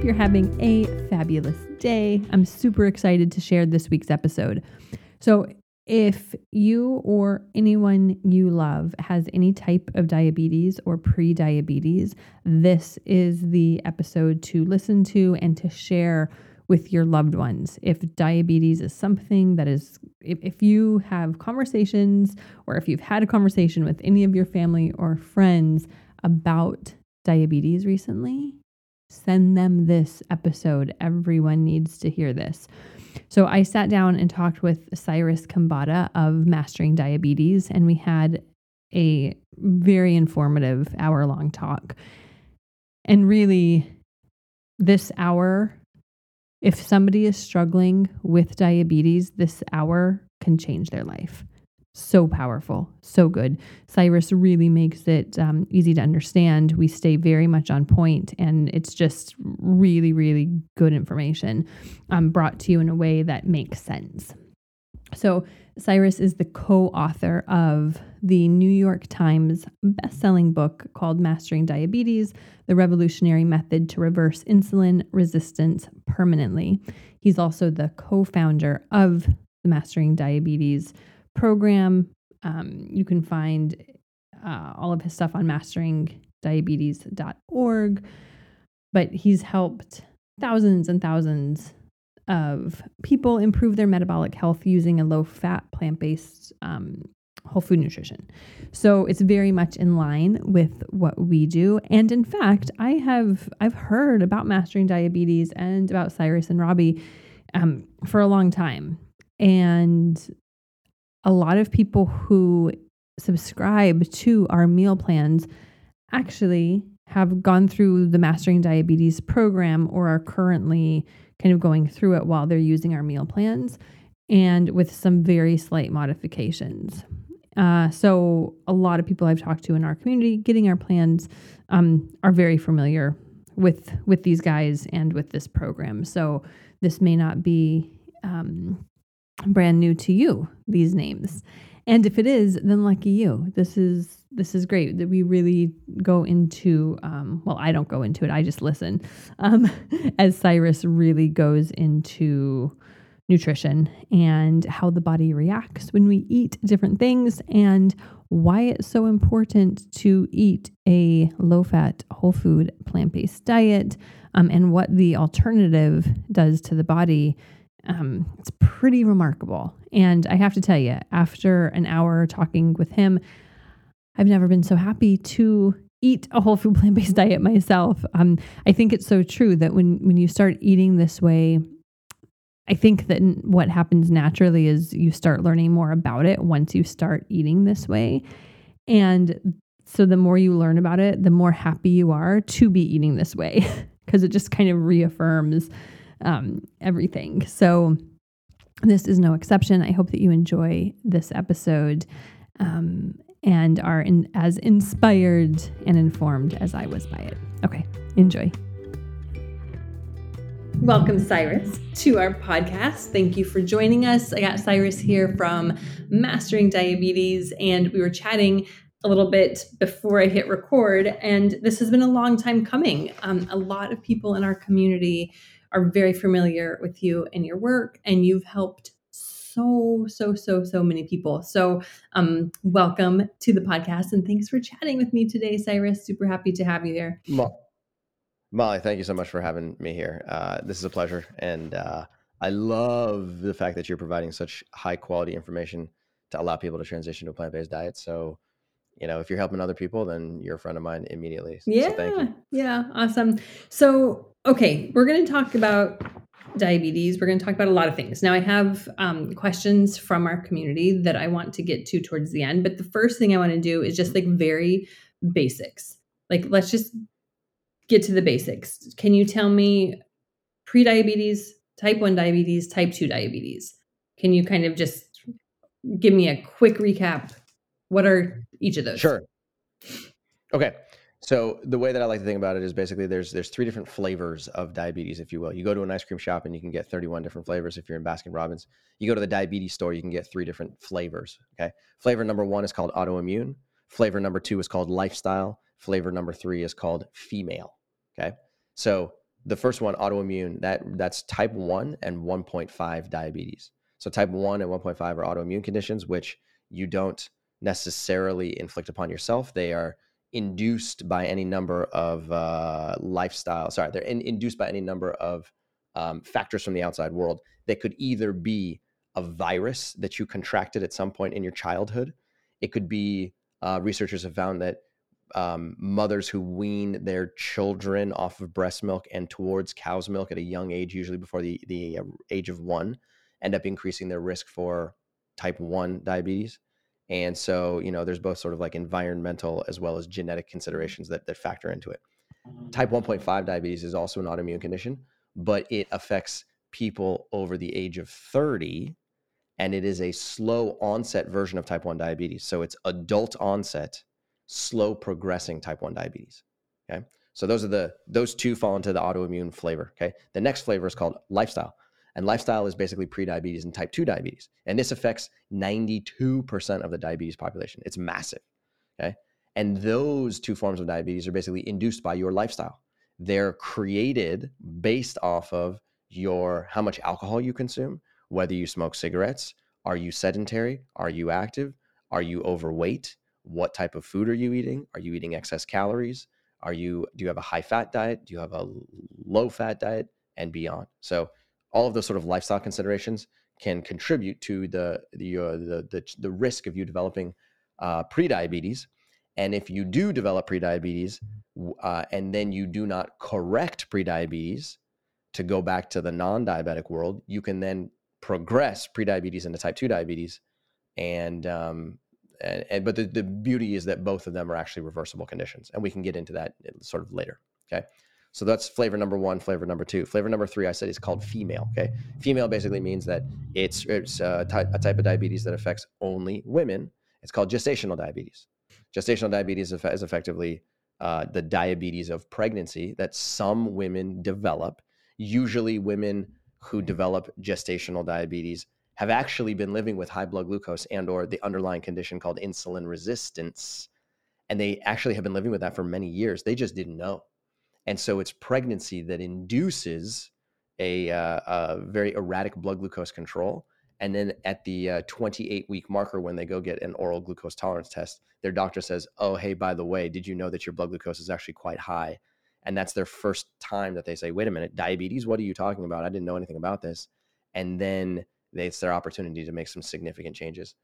hope you're having a fabulous day. I'm super excited to share this week's episode. So, if you or anyone you love has any type of diabetes or pre diabetes, this is the episode to listen to and to share with your loved ones. If diabetes is something that is, if, if you have conversations or if you've had a conversation with any of your family or friends about diabetes recently, send them this episode. Everyone needs to hear this. So I sat down and talked with Cyrus Khambatta of Mastering Diabetes, and we had a very informative hour long talk. And really, this hour, if somebody is struggling with diabetes, this hour can change their life so powerful, so good. Cyrus really makes it um, easy to understand. We stay very much on point, and it's just really, really good information um, brought to you in a way that makes sense. So, Cyrus is the co author of the New York Times best-selling book called Mastering Diabetes The Revolutionary Method to Reverse Insulin Resistance Permanently. He's also the co founder of the Mastering Diabetes program. Um, you can find uh, all of his stuff on masteringdiabetes.org. But he's helped thousands and thousands of people improve their metabolic health using a low fat, plant based um, whole food nutrition. So it's very much in line with what we do. And in fact, I have I've heard about mastering diabetes and about Cyrus and Robby um, for a long time. And a lot of people who subscribe to our meal plans actually have gone through the Mastering Diabetes program or are currently kind of going through it while they're using our meal plans and with some very slight modifications. Uh, so, a lot of people I've talked to in our community getting our plans um, are very familiar with with these guys and with this program. So, this may not be um, brand new to you these names. And if it is then lucky you. This is this is great that we really go into um, well i don't go into it i just listen um, as cyrus really goes into nutrition and how the body reacts when we eat different things and why it's so important to eat a low fat whole food plant-based diet um, and what the alternative does to the body um, it's pretty remarkable. And I have to tell you, after an hour talking with him, I've never been so happy to eat a whole food plant based diet myself. Um, I think it's so true that when when you start eating this way, I think that what happens naturally is you start learning more about it once you start eating this way. And so the more you learn about it, the more happy you are to be eating this way because it just kind of reaffirms um, everything. So, this is no exception. I hope that you enjoy this episode um, and are in, as inspired and informed as I was by it. Okay, enjoy. Welcome, Cyrus, to our podcast. Thank you for joining us. I got Cyrus here from Mastering Diabetes, and we were chatting a little bit before I hit record. And this has been a long time coming. Um, a lot of people in our community are very familiar with you and your work, and you've helped so, so, so, so many people. So, um, welcome to the podcast, and thanks for chatting with me today, Cyrus. Super happy to have you here. Molly, thank you so much for having me here. Uh, this is a pleasure, and uh, I love the fact that you're providing such high quality information to allow people to transition to a plant based diet. So, you know, if you're helping other people, then you're a friend of mine immediately. Yeah, so yeah, awesome. So okay, we're going to talk about diabetes. We're going to talk about a lot of things. Now, I have um, questions from our community that I want to get to towards the end. But the first thing I want to do is just like very basics. Like, let's just get to the basics. Can you tell me pre-diabetes, type 1 diabetes, type 2 diabetes? Can you kind of just give me a quick recap? What are each of those? Sure. Okay. So the way that I like to think about it is basically there's there's three different flavors of diabetes, if you will. You go to an ice cream shop and you can get 31 different flavors if you're in Baskin Robbins. You go to the diabetes store, you can get three different flavors. Okay. Flavor number one is called autoimmune. Flavor number two is called lifestyle. Flavor number three is called female. Okay. So the first one, autoimmune, that that's type one and 1.5 diabetes. So type one and 1.5 are autoimmune conditions, which you don't necessarily inflict upon yourself. They are induced by any number of uh, lifestyle. Sorry, they're in, induced by any number of um, factors from the outside world that could either be a virus that you contracted at some point in your childhood. It could be uh, researchers have found that um, mothers who wean their children off of breast milk and towards cow's milk at a young age, usually before the the uh, age of one, end up increasing their risk for type one diabetes. And so, you know, there's both sort of like environmental as well as genetic mm-hmm. considerations that, that factor into it. Mm-hmm. Type 1.5 diabetes is also an autoimmune condition, but it affects people over the age of 30 and it is a slow onset version of type 1 diabetes. So it's adult onset, slow progressing type 1 diabetes. Okay. So those are the those two fall into the autoimmune flavor. Okay. The next flavor is called lifestyle. And lifestyle is basically prediabetes and type 2 diabetes. And this affects 92% of the diabetes population. It's massive. Okay. And those two forms of diabetes are basically induced by your lifestyle. They're created based off of your how much alcohol you consume, whether you smoke cigarettes, are you sedentary, are you active, are you overweight, what type of food are you eating? Are you eating excess calories? Are you do you have a high fat diet? Do you have a low fat diet and beyond? So all of those sort of lifestyle considerations can contribute to the the uh, the, the, the risk of you developing uh, prediabetes. And if you do develop prediabetes, uh, and then you do not correct prediabetes to go back to the non-diabetic world, you can then progress prediabetes into type two diabetes, and um, and, and but the, the beauty is that both of them are actually reversible conditions, and we can get into that sort of later. Okay. So that's flavor number one. Flavor number two. Flavor number three, I said, is called female. Okay, female basically means that it's it's a type, a type of diabetes that affects only women. It's called gestational diabetes. Gestational diabetes is effectively uh, the diabetes of pregnancy that some women develop. Usually, women who develop gestational diabetes have actually been living with high blood glucose and or the underlying condition called insulin resistance and they actually have been living with that for many years they just didn't know and so it's pregnancy that induces a, uh, a very erratic blood glucose control. And then at the uh, 28 week marker, when they go get an oral glucose tolerance test, their doctor says, Oh, hey, by the way, did you know that your blood glucose is actually quite high? And that's their first time that they say, Wait a minute, diabetes? What are you talking about? I didn't know anything about this. And then they, it's their opportunity to make some significant changes.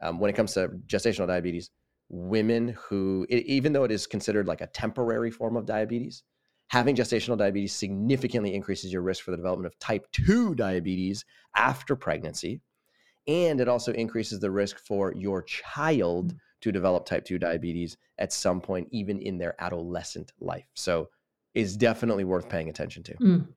Um, when it comes to gestational diabetes, women who, even though it is considered like a temporary form of diabetes, having gestational diabetes significantly increases your risk for the development of type 2 diabetes after pregnancy. And it also increases the risk for your child to develop type 2 diabetes at some point, even in their adolescent life. So, is definitely worth paying attention to. Mm.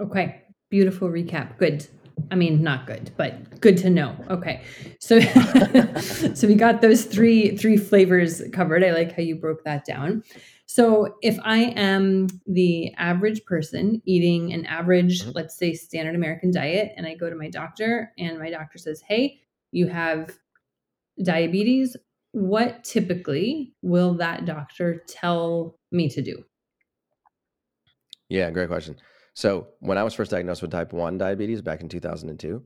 Okay. Beautiful recap. Good. I mean, not good, but good to know. Okay. So so we got those three three flavors covered. I like how you broke that down. So if I am the average person eating an average, mm-hmm. let's say standard American diet, and I go to my doctor and my doctor says, Hey, you have diabetes, what typically will that doctor tell me to do? Yeah, great question. So when I was first diagnosed with type 1 diabetes back in 2002,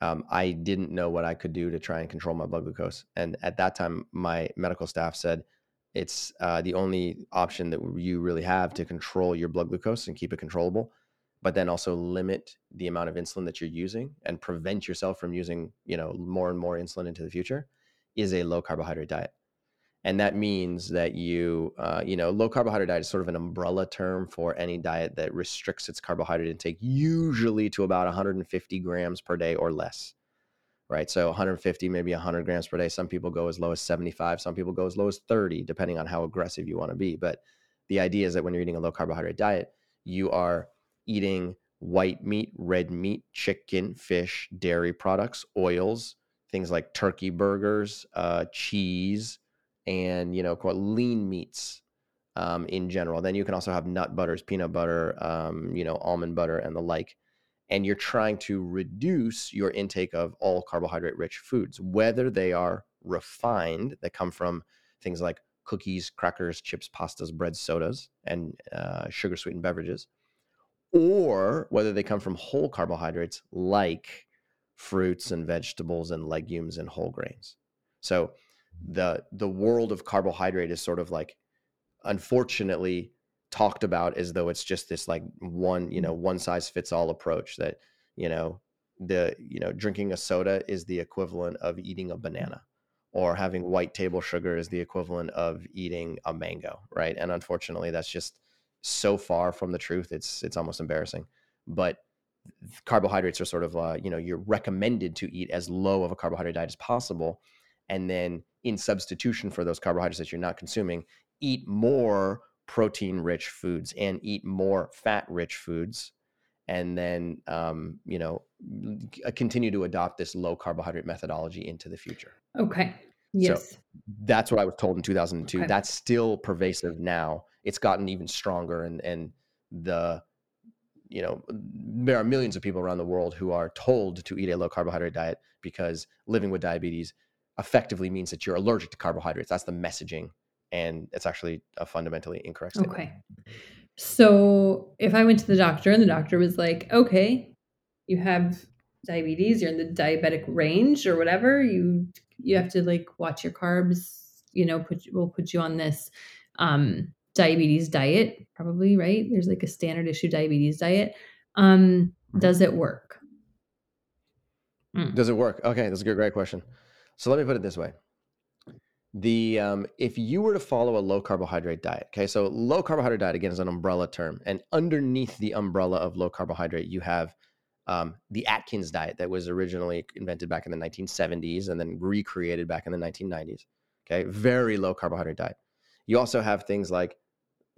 um, I didn't know what I could do to try and control my blood glucose. And at that time, my medical staff said, it's uh, the only option that you really have to control your blood glucose and keep it controllable, but then also limit the amount of insulin that you're using and prevent yourself from using, you know, more and more insulin into the future is a low carbohydrate diet. And that means that you, uh, you know, low carbohydrate diet is sort of an umbrella term for any diet that restricts its carbohydrate intake, usually to about 150 grams per day or less right? So 150, maybe 100 grams per day. Some people go as low as 75. Some people go as low as 30, depending on how aggressive you want to be. But the idea is that when you're eating a low carbohydrate diet, you are eating white meat, red meat, chicken, fish, dairy products, oils, things like turkey burgers, uh, cheese, and you know, quite lean meats um, in general. Then you can also have nut butters, peanut butter, um, you know, almond butter, and the like and you're trying to reduce your intake of all carbohydrate rich foods, whether they are refined that come from things like cookies, crackers, chips, pastas, bread, sodas, and uh, sugar sweetened beverages, or whether they come from whole carbohydrates like fruits and vegetables and legumes and whole grains. So the the world of carbohydrate is sort of like unfortunately talked about as though it's just this like one, you know, one size fits all approach that, you know, the, you know, drinking a soda is the equivalent of eating a banana or having white table sugar is the equivalent of eating a mango, right? And unfortunately, that's just so far from the truth. It's it's almost embarrassing. But carbohydrates are sort of uh, you know you're recommended to eat as low of a carbohydrate diet as possible, and then in substitution for those carbohydrates that you're not consuming, eat more protein rich foods and eat more fat rich foods. And then um, you know continue to adopt this low carbohydrate methodology into the future. Okay. Yes. so that's what i was told in 2002 okay. that's still pervasive now. It's gotten even stronger and and the you know there are millions of people around the world who are told to eat a low carbohydrate diet because living with diabetes effectively means that you're allergic to carbohydrates that's the messaging and it's actually a fundamentally incorrect statement. Okay. So if I went to the doctor and the doctor was like, "Okay, you have diabetes, you're in the diabetic range or whatever, you you have to like watch your carbs, you know, put we'll put you on this um diabetes diet, probably, right? There's like a standard issue diabetes diet. Um does it work? Mm. Does it work? Okay, that's a good great question. So let me put it this way. The um, if you were to follow a low carbohydrate diet okay so low carbohydrate diet again is an umbrella term and underneath the umbrella of low carbohydrate you have um, the atkins diet that was originally invented back in the 1970s and then recreated back in the 1990s okay? Very low carbohydrate diet. You also have things like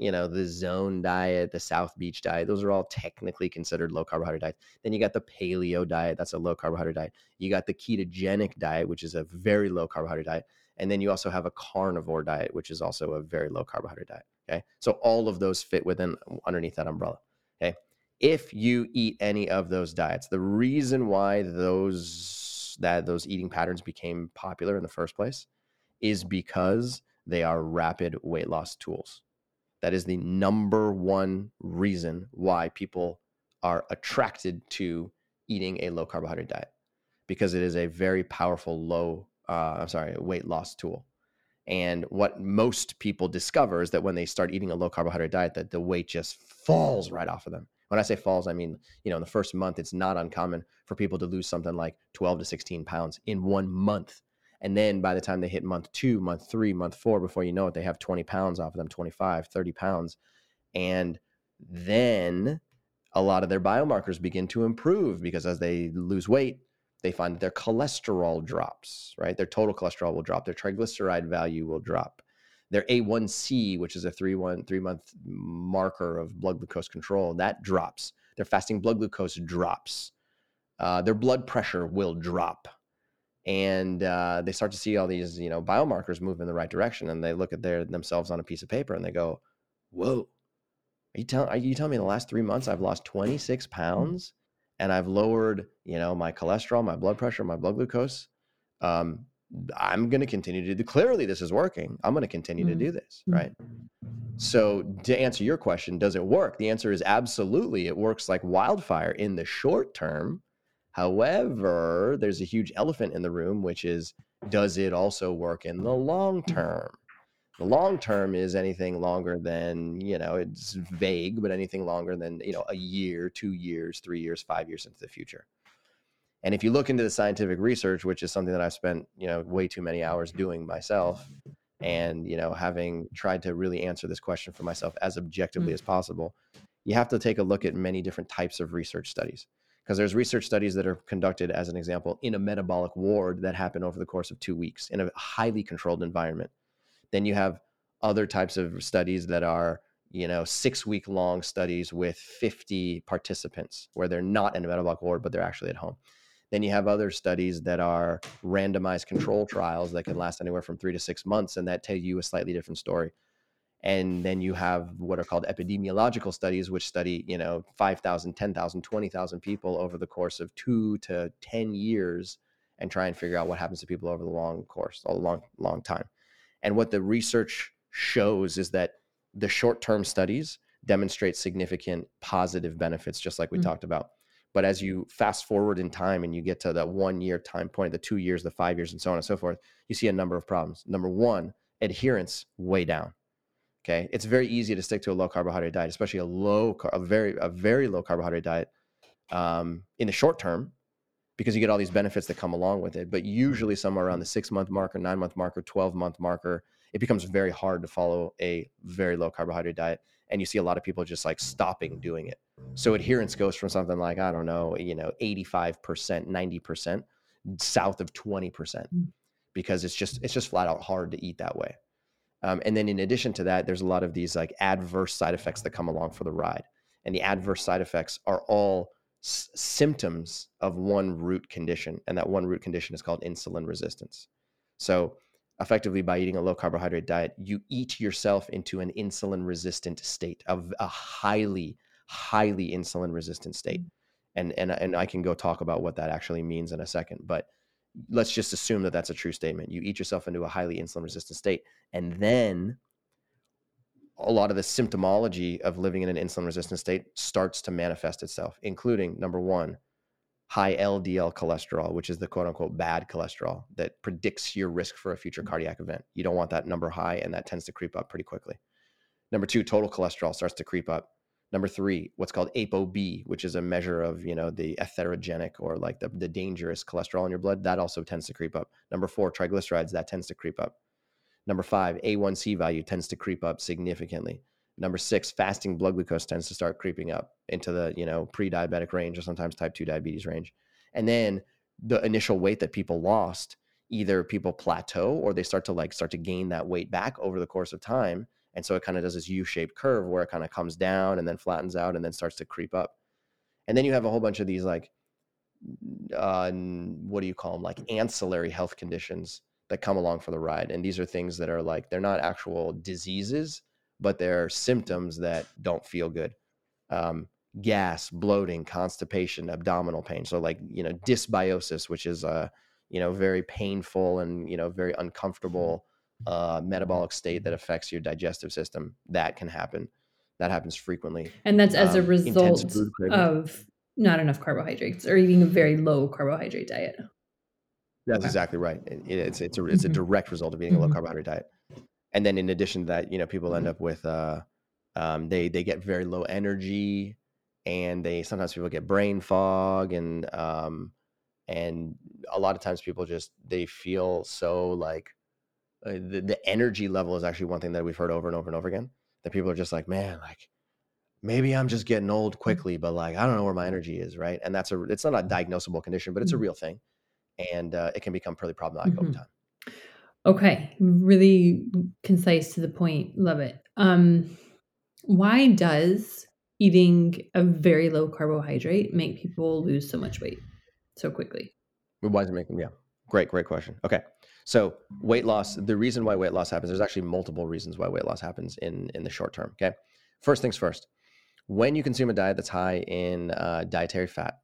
you know the zone diet the south beach diet those are all technically considered low carbohydrate diets. then you got the paleo diet that's a low carbohydrate diet you got the ketogenic diet which is a very low carbohydrate diet and then you also have a carnivore diet, which is also a very low carbohydrate diet. Okay. So all of those fit within uh, underneath that umbrella. Okay. If you eat any of those diets, the reason why those that those eating patterns became popular in the first place is because they are rapid weight loss tools. That is the number one reason why people are attracted to eating a low carbohydrate diet because it is a very powerful low uh, I'm sorry, weight loss tool. And what most people discover is that when they start eating a low carbohydrate diet, that the weight just falls right off of them. When I say falls, I mean, you know, in the first month, it's not uncommon for people to lose something like 12 to 16 pounds in one month. And then by the time they hit month two, month three, month four, before you know it, they have 20 pounds off of them, 25, 30 pounds. And then a lot of their biomarkers begin to improve because as they lose weight, they find that their cholesterol drops, right? Their total cholesterol will drop, their triglyceride value will drop. Their A1C, which is a three one three month marker of blood glucose control, that drops. Their fasting blood glucose drops. Uh, their blood pressure will drop, and uh, they start to see all these you know biomarkers move in the right direction. And they look at their themselves on a piece of paper and they go, "Whoa, are you telling are you telling me in the last three months I've lost 26 pounds?" and I've lowered, you know, my cholesterol, my blood pressure, my blood glucose, um, I'm going to continue to do. Clearly, this is working. I'm going to continue mm-hmm. to do this, mm-hmm. right? So, to answer your question, does it work? The answer is absolutely. It works like wildfire in the short term. However, there's a huge elephant in the room, which is does it also work in the long term? The long term is anything longer than, you know, it's vague, but anything longer than, you know, a year, two years, three years, five years into the future. And if you look into the scientific research, which is something that I've spent, you know, way too many hours doing myself, and, you know, having tried to really answer this question for myself as objectively mm-hmm. as possible, you have to take a look at many different types of research studies because there's research studies that are conducted as an example in a metabolic ward that happen over the course of two weeks in a highly controlled environment then you have other types of studies that are, you know, six week long studies with 50 participants where they're not in a metabolic ward, but they're actually at home. Then you have other studies that are randomized control trials that can last anywhere from three to six months, and that tell you a slightly different story. And then you have what are called epidemiological studies, which study, you know, 5,000, 10,000, 20,000 people over the course of two to 10 years and try and figure out what happens to people over the long course, a long, long time. And what the research shows is that the short term studies, demonstrate significant positive benefits, just like we mm-hmm. talked about. But as you fast forward in time and you get to that one year time point, the two years, the five years, and so on and so forth, you see a number of problems. Number one, adherence way down. Okay, it's very easy to stick to a low carbohydrate diet, especially a low, a very, a very low carbohydrate diet um, in the short term, because you get all these benefits that come along with it. But usually, somewhere around the six month marker, nine month marker, twelve month marker, it becomes very hard to follow a very low carbohydrate diet, and you see a lot of people just like stopping doing it. So adherence goes from something like I don't know, you know, eighty five percent, ninety percent, south of twenty percent, hmm. because it's just it's just flat out hard to eat that way. Um, and then in addition to that, there's a lot of these like adverse side effects that come along for the ride. And the adverse side effects are all s- symptoms of one root condition. And that one root condition is called insulin resistance. So effectively by eating a low carbohydrate diet, you eat yourself into an insulin resistant state of a highly, highly insulin resistant state. And, and, and I can go talk about what that actually means in a second. But let's just assume that that's a true statement. You eat yourself into a highly insulin resistant state, and then a lot of the symptomology of living in an insulin resistant state starts to manifest itself, including number one, high LDL cholesterol, which is the quote unquote bad cholesterol that predicts your risk for a future mm. cardiac event. You don't want that number high, and that tends to creep up pretty quickly. Number two, total cholesterol starts to creep up. Number three, what's called ApoB, which is a measure of you know the atherogenic or like the, the dangerous cholesterol in your blood. That also tends to creep up. Number four, triglycerides. That tends to creep up. Number five, A1C value tends to creep up significantly. Number six, fasting blood glucose tends to start creeping up into the you know pre-diabetic range or sometimes type two diabetes range. And then the initial weight that people lost, either people plateau or they start to like start to gain that weight back over the course of time and so it kind of does this U-shaped curve where it kind of comes down and then flattens out and then starts to creep up. And then you have a whole bunch of these like uh, what do you call them? Like ancillary health conditions that come along for the ride. And these are things that are like they're not actual diseases, but they're symptoms that don't feel good. Um, gas, bloating, constipation, abdominal pain. So like, you know, dysbiosis, which is a, you know, very painful and, you know, very uncomfortable uh, metabolic state that affects your digestive system. That can happen. That happens frequently. And that's as um, a result of not enough carbohydrates or eating a very low carbohydrate diet. That's exactly right. It, it's it's a it's mm-hmm. a direct result of eating mm-hmm. a low mm-hmm. carbohydrate diet. And then in addition to that, you know, people end up with uh, um, they they get very low energy, and they sometimes people get brain fog, and um, and a lot of times people just they feel so like uh, the, the energy level is actually one thing that we've heard over and over and over again that people are just like man like maybe i'm just getting old mm. quickly but like i don't know where my energy is right and that's a it's not a diagnosable condition but it's a mm. real thing and uh, it can become pretty problematic mm-hmm. over time okay really concise to the point love it um why does eating a very low carbohydrate make people lose so much weight so quickly why does it make them yeah great great question okay so weight loss, the reason why weight loss happens, there's actually multiple reasons why weight loss happens in in the short term. Okay, first things first. When you consume a diet that's high in uh, dietary fat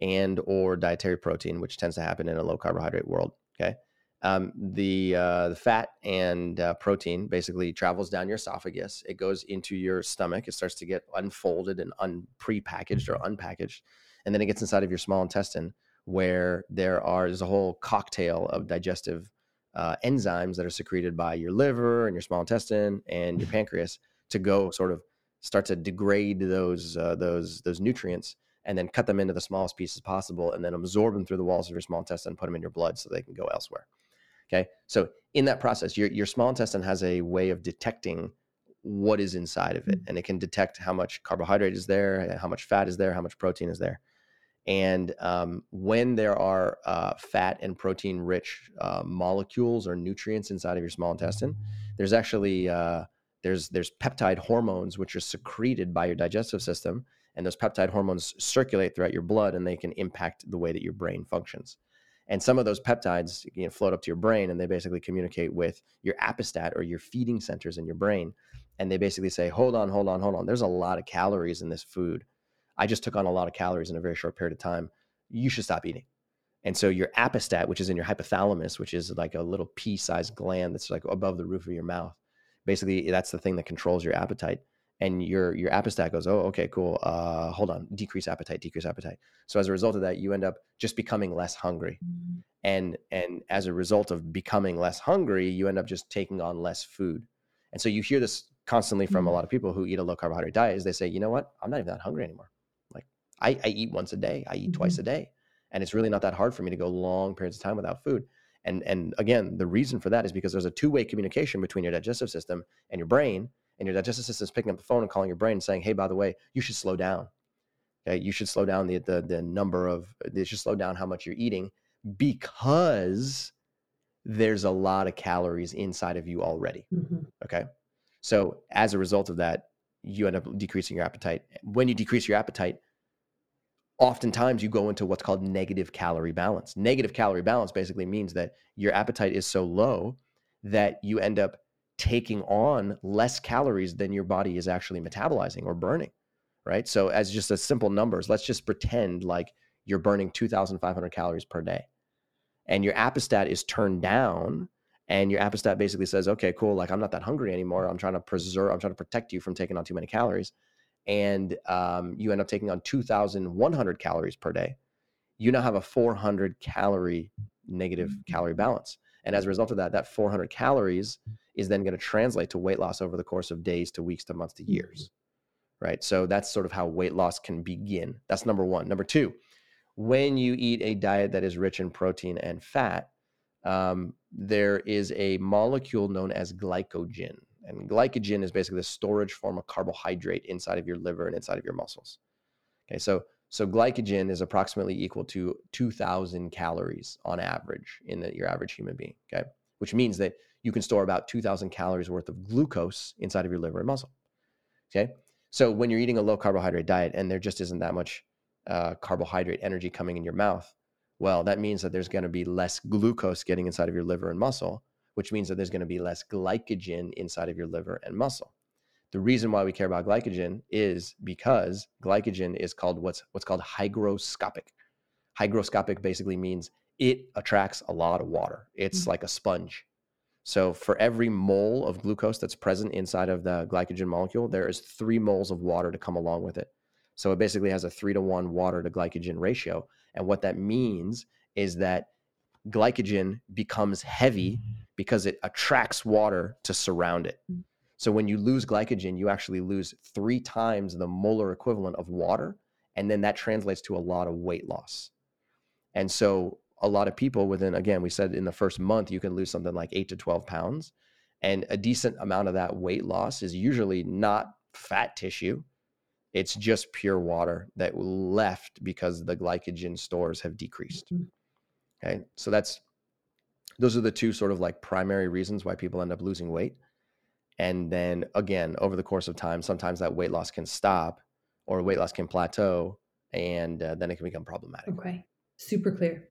and or dietary protein, which tends to happen in a low carbohydrate world, okay, um, the uh, the fat and uh, protein basically travels down your esophagus. It goes into your stomach. It starts to get unfolded and unprepackaged or unpackaged, and then it gets inside of your small intestine, where there are there's a whole cocktail of digestive uh, enzymes that are secreted by your liver and your small intestine and your pancreas to go sort of start to degrade those uh, those those nutrients and then cut them into the smallest pieces possible and then absorb them through the walls of your small intestine and put them in your blood so they can go elsewhere okay? So in that process your, your small intestine has a way of detecting what is inside of it mm. and it can detect how much carbohydrate is there how much fat is there how much protein is there and um, when there are uh, fat and protein rich uh, molecules or nutrients inside of your small intestine, there's actually uh, there's there's peptide hormones which are secreted by your digestive system, and those peptide hormones circulate throughout your blood, and they can impact the way that your brain functions. And some of those peptides you know, float up to your brain, and they basically communicate with your appestat or your feeding centers in your brain, and they basically say, "Hold on, hold on, hold on. There's a lot of calories in this food." I just took on a lot of calories in a very short period of time. You should stop eating. And so your appestat, which is in your hypothalamus, which is like a little pea-sized gland that's like above the roof of your mouth, basically that's the thing that controls your appetite. and your your appestat goes, oh, okay, cool. Uh, hold on, decrease appetite, decrease appetite. So as a result of that, you end up just becoming less hungry, mm-hmm. and and as a result of becoming less hungry, you end up just taking on less food. And so you hear this constantly from mm-hmm. a lot of people who eat a low carbohydrate diet is they say, you know what, I'm not even that hungry anymore. I, I eat once a day, I eat mm-hmm. twice a day, and it's really not that hard for me to go long periods of time without food. And and again, the reason for that is because there's a two way communication between your digestive system and your brain and your digestive system is picking up the phone and calling your brain and saying, "Hey, by the way, you should slow down. Okay, you should slow down the the, the number of you should slow down how much you're eating because there's a lot of calories inside of you already." Mm-hmm. Okay, so as a result of that, you end up decreasing your appetite. When you decrease your appetite, oftentimes you go into what's called negative calorie balance. Negative calorie balance basically means that your appetite is so low that you end up taking on less calories than your body is actually metabolizing or burning, right? So, as just as simple numbers, let's just pretend like you're burning 2,500 calories per day and your appestat is turned down and your appestat basically says, okay, cool, like I'm not that hungry anymore. I'm trying to preserve, I'm trying to protect you from taking on too many calories. And um, you end up taking on 2,100 calories per day. You now have a 400 calorie negative mm. calorie balance. And as a result of that, that 400 calories is then going to translate to weight loss over the course of days to weeks to months to years. Right. So that's sort of how weight loss can begin. That's number one. Number two, when you eat a diet that is rich in protein and fat, um, there is a molecule known as glycogen. And glycogen is basically the storage form of carbohydrate inside of your liver and inside of your muscles. Okay, so so glycogen is approximately equal to 2,000 calories on average in the, your average human being. Okay, which means that you can store about 2,000 calories worth of glucose inside of your liver and muscle. Okay, so when you're eating a low carbohydrate diet and there just isn't that much uh, carbohydrate energy coming in your mouth, well, that means that there's going to be less glucose getting inside of your liver and muscle, which means that there's going to be less glycogen inside of your liver and muscle. The reason why we care about glycogen is because glycogen is called what's what's called hygroscopic. Hygroscopic basically means it attracts a lot of water. It's mm-hmm. like a sponge. So for every mole of glucose that's present inside of the glycogen molecule, there is three moles of water to come along with it. So it basically has a three to one water to glycogen ratio. And what that means is that glycogen becomes heavy because it attracts water to surround it. Mm. So when you lose glycogen, you actually lose three times the molar equivalent of water. And then that translates to a lot of weight loss. And so a lot of people within, again, we said in the first month, you can lose something like eight to 12 pounds. And a decent amount of that weight loss is usually not fat tissue. It's just pure water that left because the glycogen stores have decreased. Mm-hmm. Okay. So that's, those are the two sort of like primary reasons why people end up losing weight. And then again, over the course of time, sometimes that weight loss can stop or weight loss can plateau and uh, then it can become problematic. Okay. Super clear.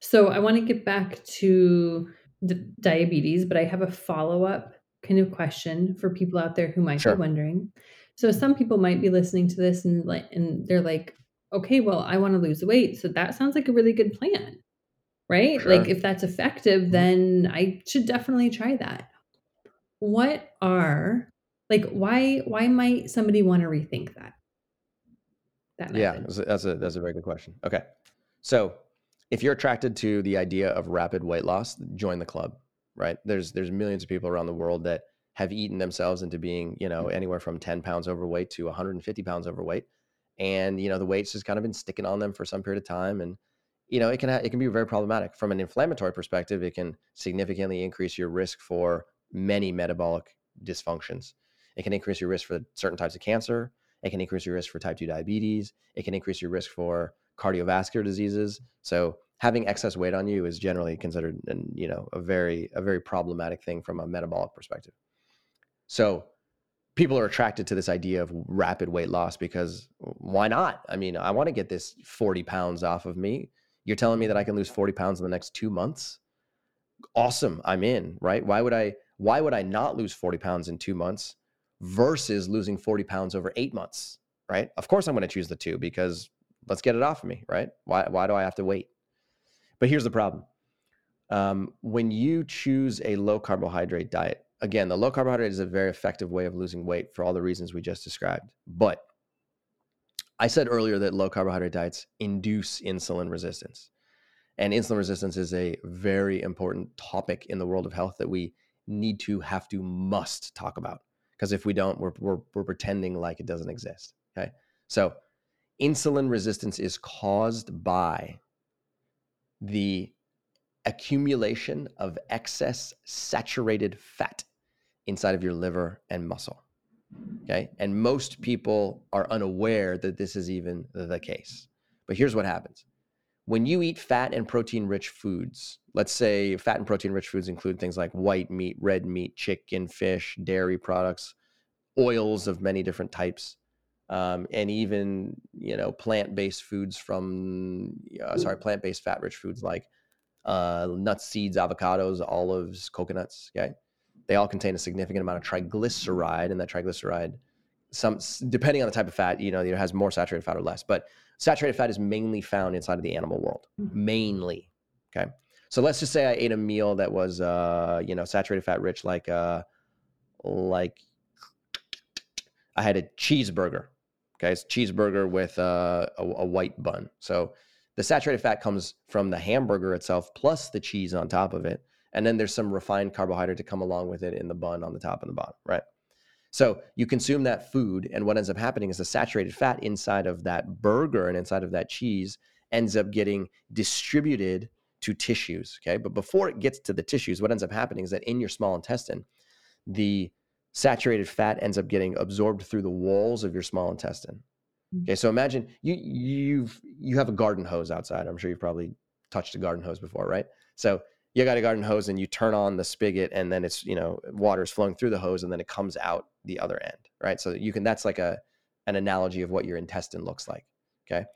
So I want to get back to the diabetes, but I have a follow up kind of question for people out there who might sure. be wondering. So some people might be listening to this and like and they're like, okay, well, I want to lose weight. So that sounds like a really good plan. Right? Sure. Like if that's effective, mm-hmm. then I should definitely try that what are like why why might somebody want to rethink that that method? yeah that's a, that's a that's a very good question okay so if you're attracted to the idea of rapid weight loss join the club right there's there's millions of people around the world that have eaten themselves into being you know anywhere from 10 pounds overweight to 150 pounds overweight and you know the weight's just kind of been sticking on them for some period of time and you know it can ha- it can be very problematic from an inflammatory perspective it can significantly increase your risk for many metabolic dysfunctions. It can increase your risk for certain types of cancer. It can increase your risk for type 2 diabetes. It can increase your risk for cardiovascular diseases. So having excess weight on you is generally considered you know a very a very problematic thing from a metabolic perspective. So people are attracted to this idea of rapid weight loss because why not? I mean, I want to get this 40 pounds off of me. You're telling me that I can lose 40 pounds in the next two months? Awesome. I'm in, right? Why would I why would I not lose 40 pounds in two months versus losing 40 pounds over eight months? Right. Of course, I'm going to choose the two because let's get it off of me. Right. Why, why do I have to wait? But here's the problem um, when you choose a low carbohydrate diet, again, the low carbohydrate is a very effective way of losing weight for all the reasons we just described. But I said earlier that low carbohydrate diets induce insulin resistance. And insulin resistance is a very important topic in the world of health that we need to, have to, must talk about. Because if we don't, we're, we're, we're pretending like it doesn't exist. Okay. So, insulin resistance is caused by the accumulation of excess saturated fat inside of your liver and muscle. Okay. And most people are unaware that this is even the case. But here's what happens when you eat fat and protein rich foods, let's say fat and protein rich foods include things like white meat, red meat, chicken, fish, dairy products, oils of many different types, um, and even you know plant based foods from uh, sorry plant based fat rich foods like uh, nuts, seeds, avocados, olives, coconuts. Okay, they all contain a significant amount of triglyceride, and that triglyceride, some depending on the type of fat, you know, either has more saturated fat or less, but Saturated fat is mainly found inside of the animal world, mm-hmm. mainly. Okay. So let's just say I ate a meal that was, uh, you know, saturated fat rich, like, uh, like I had a cheeseburger. Okay. It's cheeseburger with uh, a, a white bun. So the saturated fat comes from the hamburger itself plus the cheese on top of it. And then there's some refined carbohydrate to come along with it in the bun on the top and the bottom, right? So you consume that food, and what ends up happening is the saturated fat inside of that burger and inside of that cheese ends up getting distributed to tissues. Okay. But before it gets to the tissues, what ends up happening is that in your small intestine, the saturated fat ends up getting absorbed through the walls of your small intestine. Mm. Okay, so imagine you you've you have a garden hose outside. I'm sure you've probably touched a garden hose before, right? So you got a garden hose and you turn on the spigot and then it's you know water is flowing through the hose and then it comes out the other end right? So you can that's like a an analogy of what your intestine looks like okay?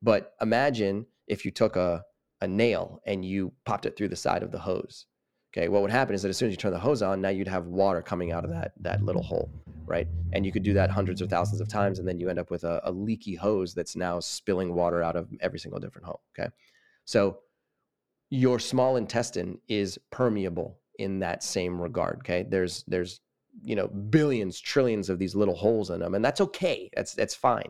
But imagine if you took a a nail and you popped it through the side of the hose okay? What would happen is that as soon as you turn the hose on now you'd have water coming out of that that little hole right? And you could do that hundreds or thousands of times and then you end up with a, a leaky hose that's now spilling water out of every single different hole okay? So your small intestine is permeable in that same regard okay? There's there's you know billions trillions of these little holes in them and that's okay that's that's fine.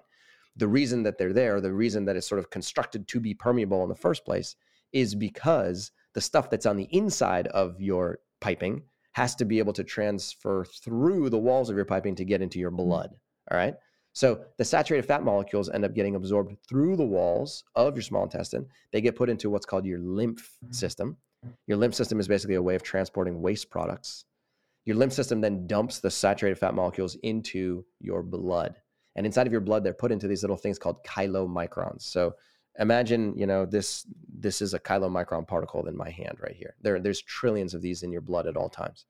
The reason that they're there the reason that it's sort of constructed to be permeable in the first place is because the stuff that's on the inside of your piping has to be able to transfer through the walls of your piping to get into your mm-hmm. blood all right so the saturated fat molecules end up getting absorbed through the walls of your small intestine. They get put into what's called your lymph system. Your lymph system is basically a way of transporting waste products. Your lymph system then dumps the saturated fat molecules into your blood. And inside of your blood, they're put into these little things called chylomicrons. So imagine, you know, this this is a chylomicron particle in my hand right here. There, there's trillions of these in your blood at all times.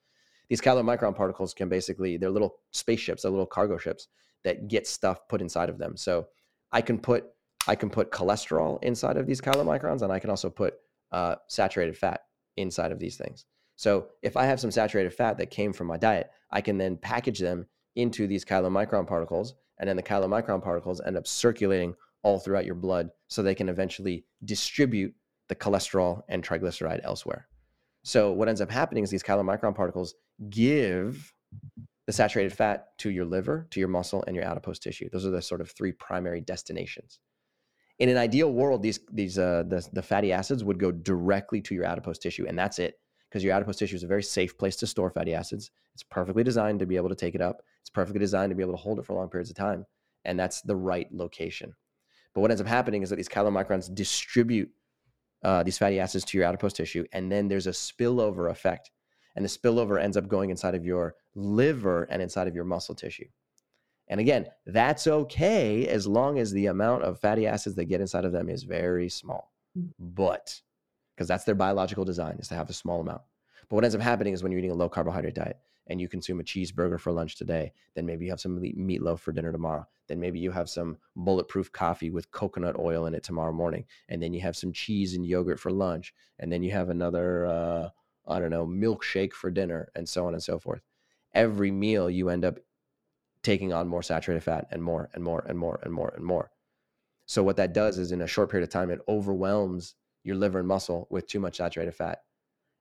These chylomicron particles can basically, they're little spaceships, they're little cargo ships that get stuff put inside of them. So I can put I can put cholesterol inside of these chylomicrons, and I can also put uh, saturated fat inside of these things. So if I have some saturated fat that came from my diet, I can then package them into these chylomicron particles, and then the chylomicron particles end up circulating all throughout your blood, so they can eventually distribute the cholesterol and triglyceride elsewhere. So what ends up happening is these chylomicron particles give the saturated fat to your liver, to your muscle, and your adipose tissue. Those are the sort of three primary destinations. In an ideal world, these these uh, the, the fatty acids would go directly to your adipose tissue, and that's it. Because your adipose tissue is a very safe place to store fatty acids. It's perfectly designed to be able to take it up. It's perfectly designed to be able to hold it for long periods of time, and that's the right location. But what ends up happening is that these chylomicrons distribute uh, these fatty acids to your adipose tissue, and then there's a spillover effect and the spillover ends up going inside of your liver and inside of your muscle tissue. And again, that's okay as long as the amount of fatty acids that get inside of them is very small. Mm. But because that's their biological design is to have a small amount. But what ends up happening is when you're eating a low carbohydrate diet and you consume a cheeseburger for lunch today, then maybe you have some meatloaf for dinner tomorrow. Then maybe you have some bulletproof coffee with coconut oil in it tomorrow morning. And then you have some cheese and yogurt for lunch. And then you have another uh, I don't know, milkshake for dinner, and so on and so forth. Every meal, you end up taking on more saturated fat and more and more and more and more and more. So, what that does is in a short period of time, it overwhelms your liver and muscle with too much saturated fat.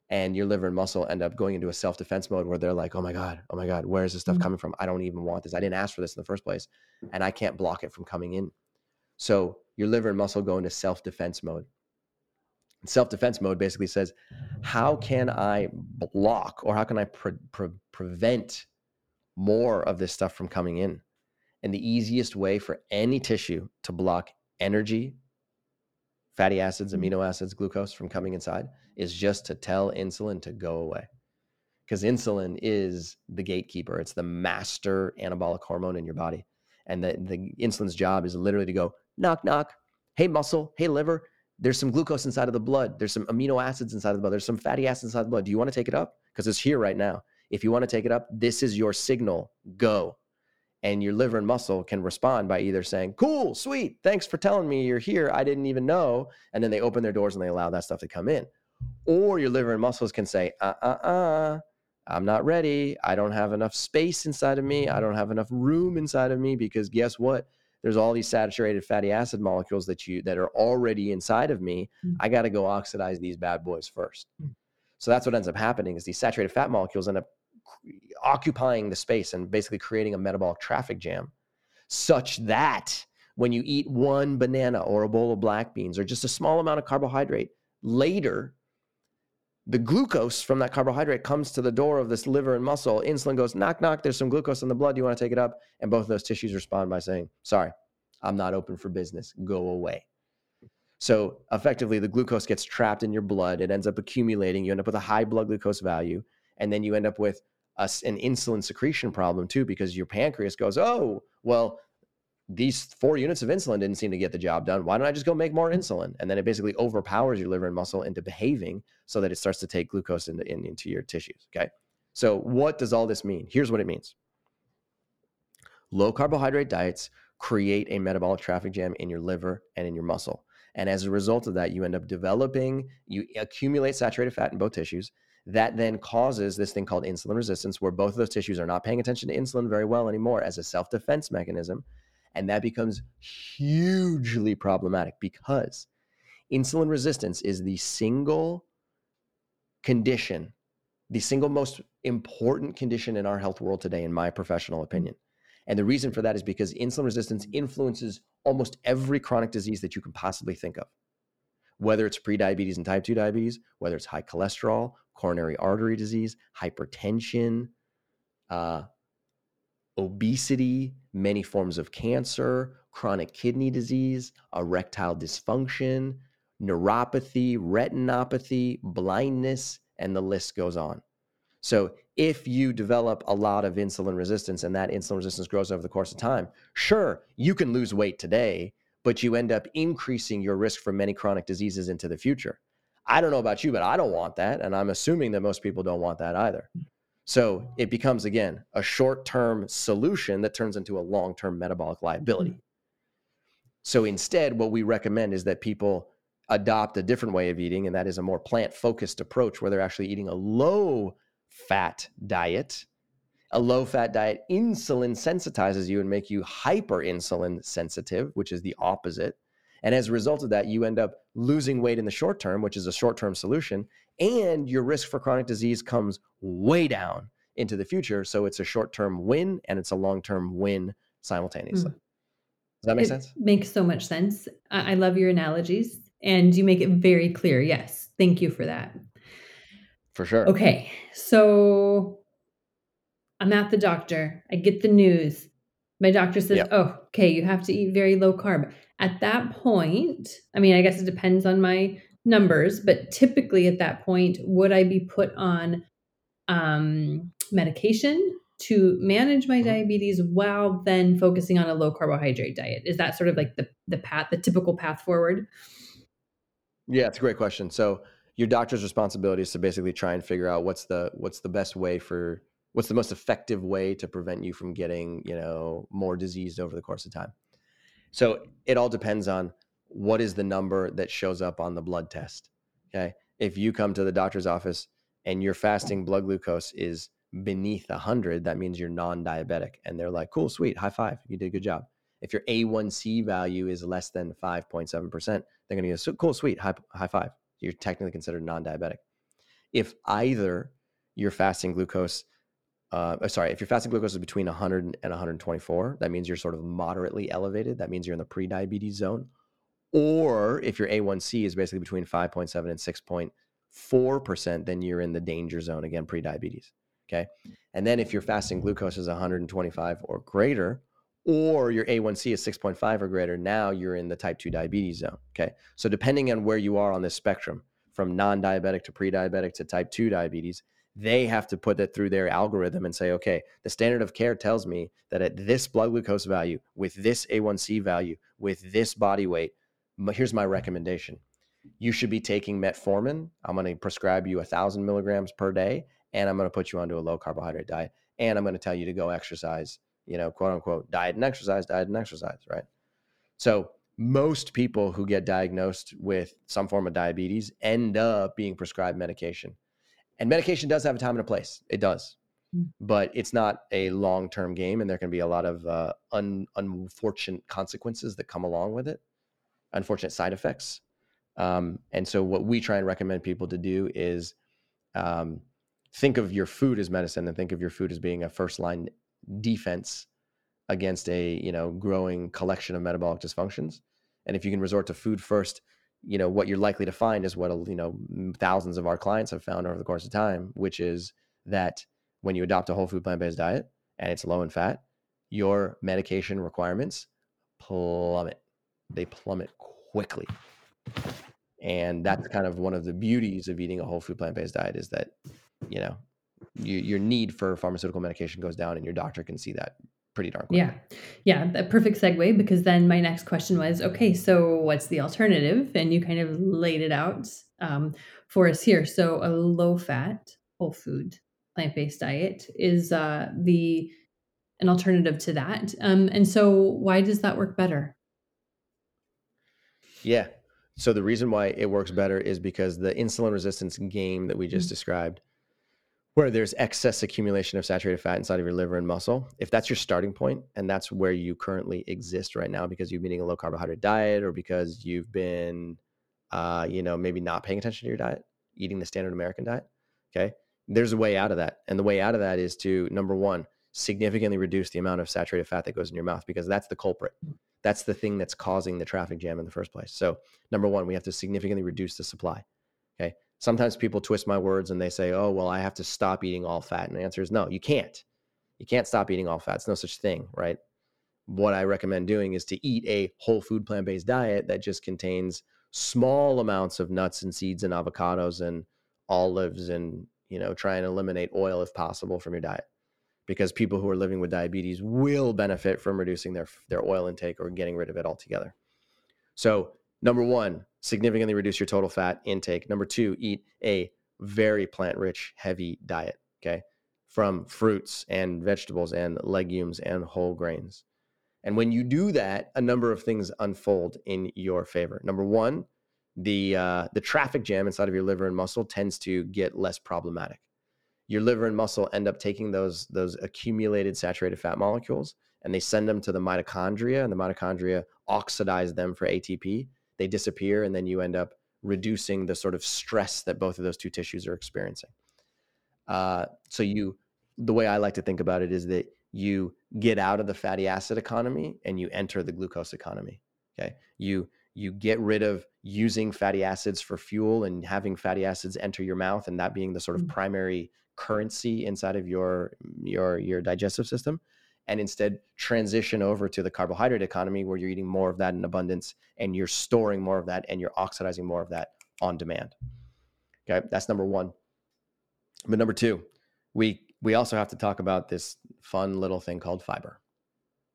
and your liver and muscle end up going into a self-defense mode where they're like oh my god oh my god where is this stuff Mm. coming from i don't even want this i didn't ask for this in the first place and i can't block it from coming in so your liver and muscle go into self-defense mode self-defense mode basically says how can i block or how can i pre- pre- prevent more of this stuff from coming in? And the easiest way for any tissue to block energy fatty acids Mhm. amino acids glucose from coming inside is just to tell insulin to go away. Because insulin is the gatekeeper. It's the master anabolic hormone in your body. And the, the insulin's job is literally to go knock knock hey muscle hey liver there's some glucose inside of the blood. There's some amino acids inside of the blood. There's some fatty acids inside the blood. Do you want to take it up? Because it's here right now. If you want to take it up this is your signal. Go. And your liver and muscle can respond by either saying cool sweet thanks for telling me you're here. I didn't even know. And then they open their doors and they allow that stuff to come in. Or your liver and muscles can say uh uh uh i'm not ready. I don't have enough space inside of me. I don't have enough room inside of me because guess what there's all these saturated fatty acid molecules that you that are already inside of me Mm. i got to go oxidize these bad boys first Mm. so that's what ends up happening is these saturated fat molecules end up occupying the space and basically creating a metabolic traffic jam such that when you eat one banana or a bowl of black beans or just a small amount of carbohydrate later the glucose from that carbohydrate comes to the door of this liver and muscle. Insulin goes knock knock there's some glucose in the blood you want to take it up? And both of those tissues respond by saying sorry i'm not open for business go away. So effectively the glucose gets trapped in your blood it ends up accumulating you end up with a high blood glucose value and then you end up with a an insulin secretion problem too because your pancreas goes oh well these four units of insulin didn't seem to get the job done. Why don't i just go make more insulin? And then it basically overpowers your liver and muscle into behaving so that it starts to take glucose into, in, into your tissues okay? So what does all this mean? Here's what it means. Low carbohydrate diets create a metabolic traffic jam in your liver and in your muscle. And as a result of that you end up developing you accumulate saturated fat in both tissues. That then causes this thing called insulin resistance where both of those tissues are not paying attention to insulin very well anymore as a self-defense mechanism and that becomes hugely problematic because insulin resistance is the single condition the single most important condition in our health world today in my professional opinion. And the reason for that is because insulin resistance influences almost every chronic disease that you can possibly think of. Whether it's prediabetes and type 2 diabetes, whether it's high cholesterol, coronary artery disease, hypertension, uh, obesity, many forms of cancer, chronic kidney disease, erectile dysfunction, neuropathy, retinopathy, blindness, and the list goes on. So, if you develop a lot of insulin resistance and that insulin resistance grows over the course of time, sure, you can lose weight today, but you end up increasing your risk for many chronic diseases into the future. I don't know about you, but I don't want that. And I'm assuming that most people don't want that either. So it becomes, again, a short term solution that turns into a long term metabolic liability. Mm-hmm. So instead, what we recommend is that people adopt a different way of eating, and that is a more plant focused approach where they're actually eating a low fat diet. A low fat diet insulin sensitizes you and make you hyper insulin sensitive, which is the opposite. And as a result of that, you end up losing weight in the short term, which is a short term solution, and your risk for chronic disease comes way down into the future. So it's a short term win and it's a long term win hmm. simultaneously. Does that make it sense? Makes so much sense. I, I love your analogies and you make it very clear. Yes. Thank you for that. For sure. Okay. So I'm at the doctor. I get the news. My doctor says, Yep. Oh, okay, you have to eat very low carb. At that point, I mean, I guess it depends on my numbers, but typically at that point, would I be put on um, medication to manage my Mhm. diabetes while then focusing on a low carbohydrate diet? Is that sort of like the the path, the typical path forward? Yeah, it's a great question. So your doctor's responsibility is to basically try and figure out what's the what's the best way for what's the most effective way to prevent you from getting, you know, more diseased over the course of time. So it all depends on what is the number that shows up on the blood test. Okay. If you come to the doctor's office and your fasting blood glucose is beneath 100, that means you're non diabetic. And they're like, cool, sweet, high five. You did a good job. If your A1C value is less than 5.7%, they're going to go, "So- cool, sweet, high, high five. You're technically considered non diabetic. if either your fasting glucose, uh, uh, sorry, if your fasting glucose is between 100 and 124, that means you're sort of moderately elevated. That means you're in the pre-diabetes zone. Or if your A1C is basically between 5.7 and 6.4%, then you're in the danger zone, again, pre-diabetes. Okay. And then if your fasting glucose is 125 or greater, or your A1C is 6.5 or greater, now you're in the type 2 diabetes zone. Okay. So depending on where you are on this spectrum, from non diabetic to pre diabetic to type 2 diabetes, they have to put that through their algorithm and say, okay, the standard of care tells me that at this blood glucose value, with this A1C value, with this body weight, here's my recommendation. You should be taking metformin. I'm going to prescribe you a thousand milligrams per day, and I'm going to put you onto a low carbohydrate diet, and I'm going to tell you to go exercise you know, quote unquote, diet and exercise, diet and exercise, right? So most people who get diagnosed with some form of diabetes end up being prescribed medication. And medication does have a time and a place. It does. Mm. But it's not a long term game, and there can be a lot of uh, un- unfortunate consequences that come along with it, unfortunate side effects. Um, and so, what we try and recommend people to do is um, think of your food as medicine and think of your food as being a first line defense against a you know growing collection of metabolic dysfunctions and if you can resort to food first you know what you're likely to find is what you know thousands of our clients have found over the course of time which is that when you adopt a whole food plant-based diet and it's low in fat your medication requirements plummet they plummet quickly and that's kind of one of the beauties of eating a whole food plant-based diet is that you know you, your need for pharmaceutical medication goes down and your doctor can see that pretty darn quick. Yeah. Yeah. A perfect segue because then my next question was okay, so what's the alternative? And you kind of laid it out um, for us here. So a low fat, whole food, plant based diet is uh, the an alternative to that. Um, and so why does that work better? Yeah. So the reason why it works better is because the insulin resistance game that we just mm-hmm. described where there's excess accumulation of saturated fat inside of your liver and muscle, if that's your starting point and that's where you currently exist right now because you've been eating a low carbohydrate diet or because you've been, uh, you know, maybe not paying attention to your diet, eating the standard American diet, okay, there's a way out of that. And the way out of that is to number one, significantly reduce the amount of saturated fat that goes in your mouth because that's the culprit. That's the thing that's causing the traffic jam in the first place. So, number one, we have to significantly reduce the supply. Okay sometimes people twist my words and they say, oh, well, I have to stop eating all fat. And the answer is no, you can't. You can't stop eating all fat. It's no such thing, right? What I recommend doing is to eat a whole food plant based diet that just contains small amounts of nuts and seeds and avocados and olives and, you know, try and eliminate oil if possible from your diet. Because people who are living with diabetes will benefit from reducing their, their oil intake or getting rid of it altogether. So, number one, significantly reduce your total fat intake. Number two, eat a very plant rich, heavy diet. Okay. From fruits and vegetables and legumes and whole grains. And when you do that, a number of things unfold in your favor. Number one, the uh, the traffic jam inside of your liver and muscle tends to get less problematic. Your liver and muscle end up taking those those accumulated saturated fat molecules and they send them to the mitochondria, and the mitochondria oxidize them for ATP, they disappear and then you end up reducing the sort of stress that both of those two tissues are experiencing. Uh, so you the way i like to think about it is that you get out of the fatty acid economy and you enter the glucose economy okay? You you get rid of using fatty acids for fuel and having fatty acids enter your mouth and that being the sort of mm. primary currency inside of your your your digestive system and instead transition over to the carbohydrate economy where you're eating more of that in abundance and you're storing more of that and you're oxidizing more of that on demand. Okay, that's number one. But number two, we we also have to talk about this fun little thing called fiber.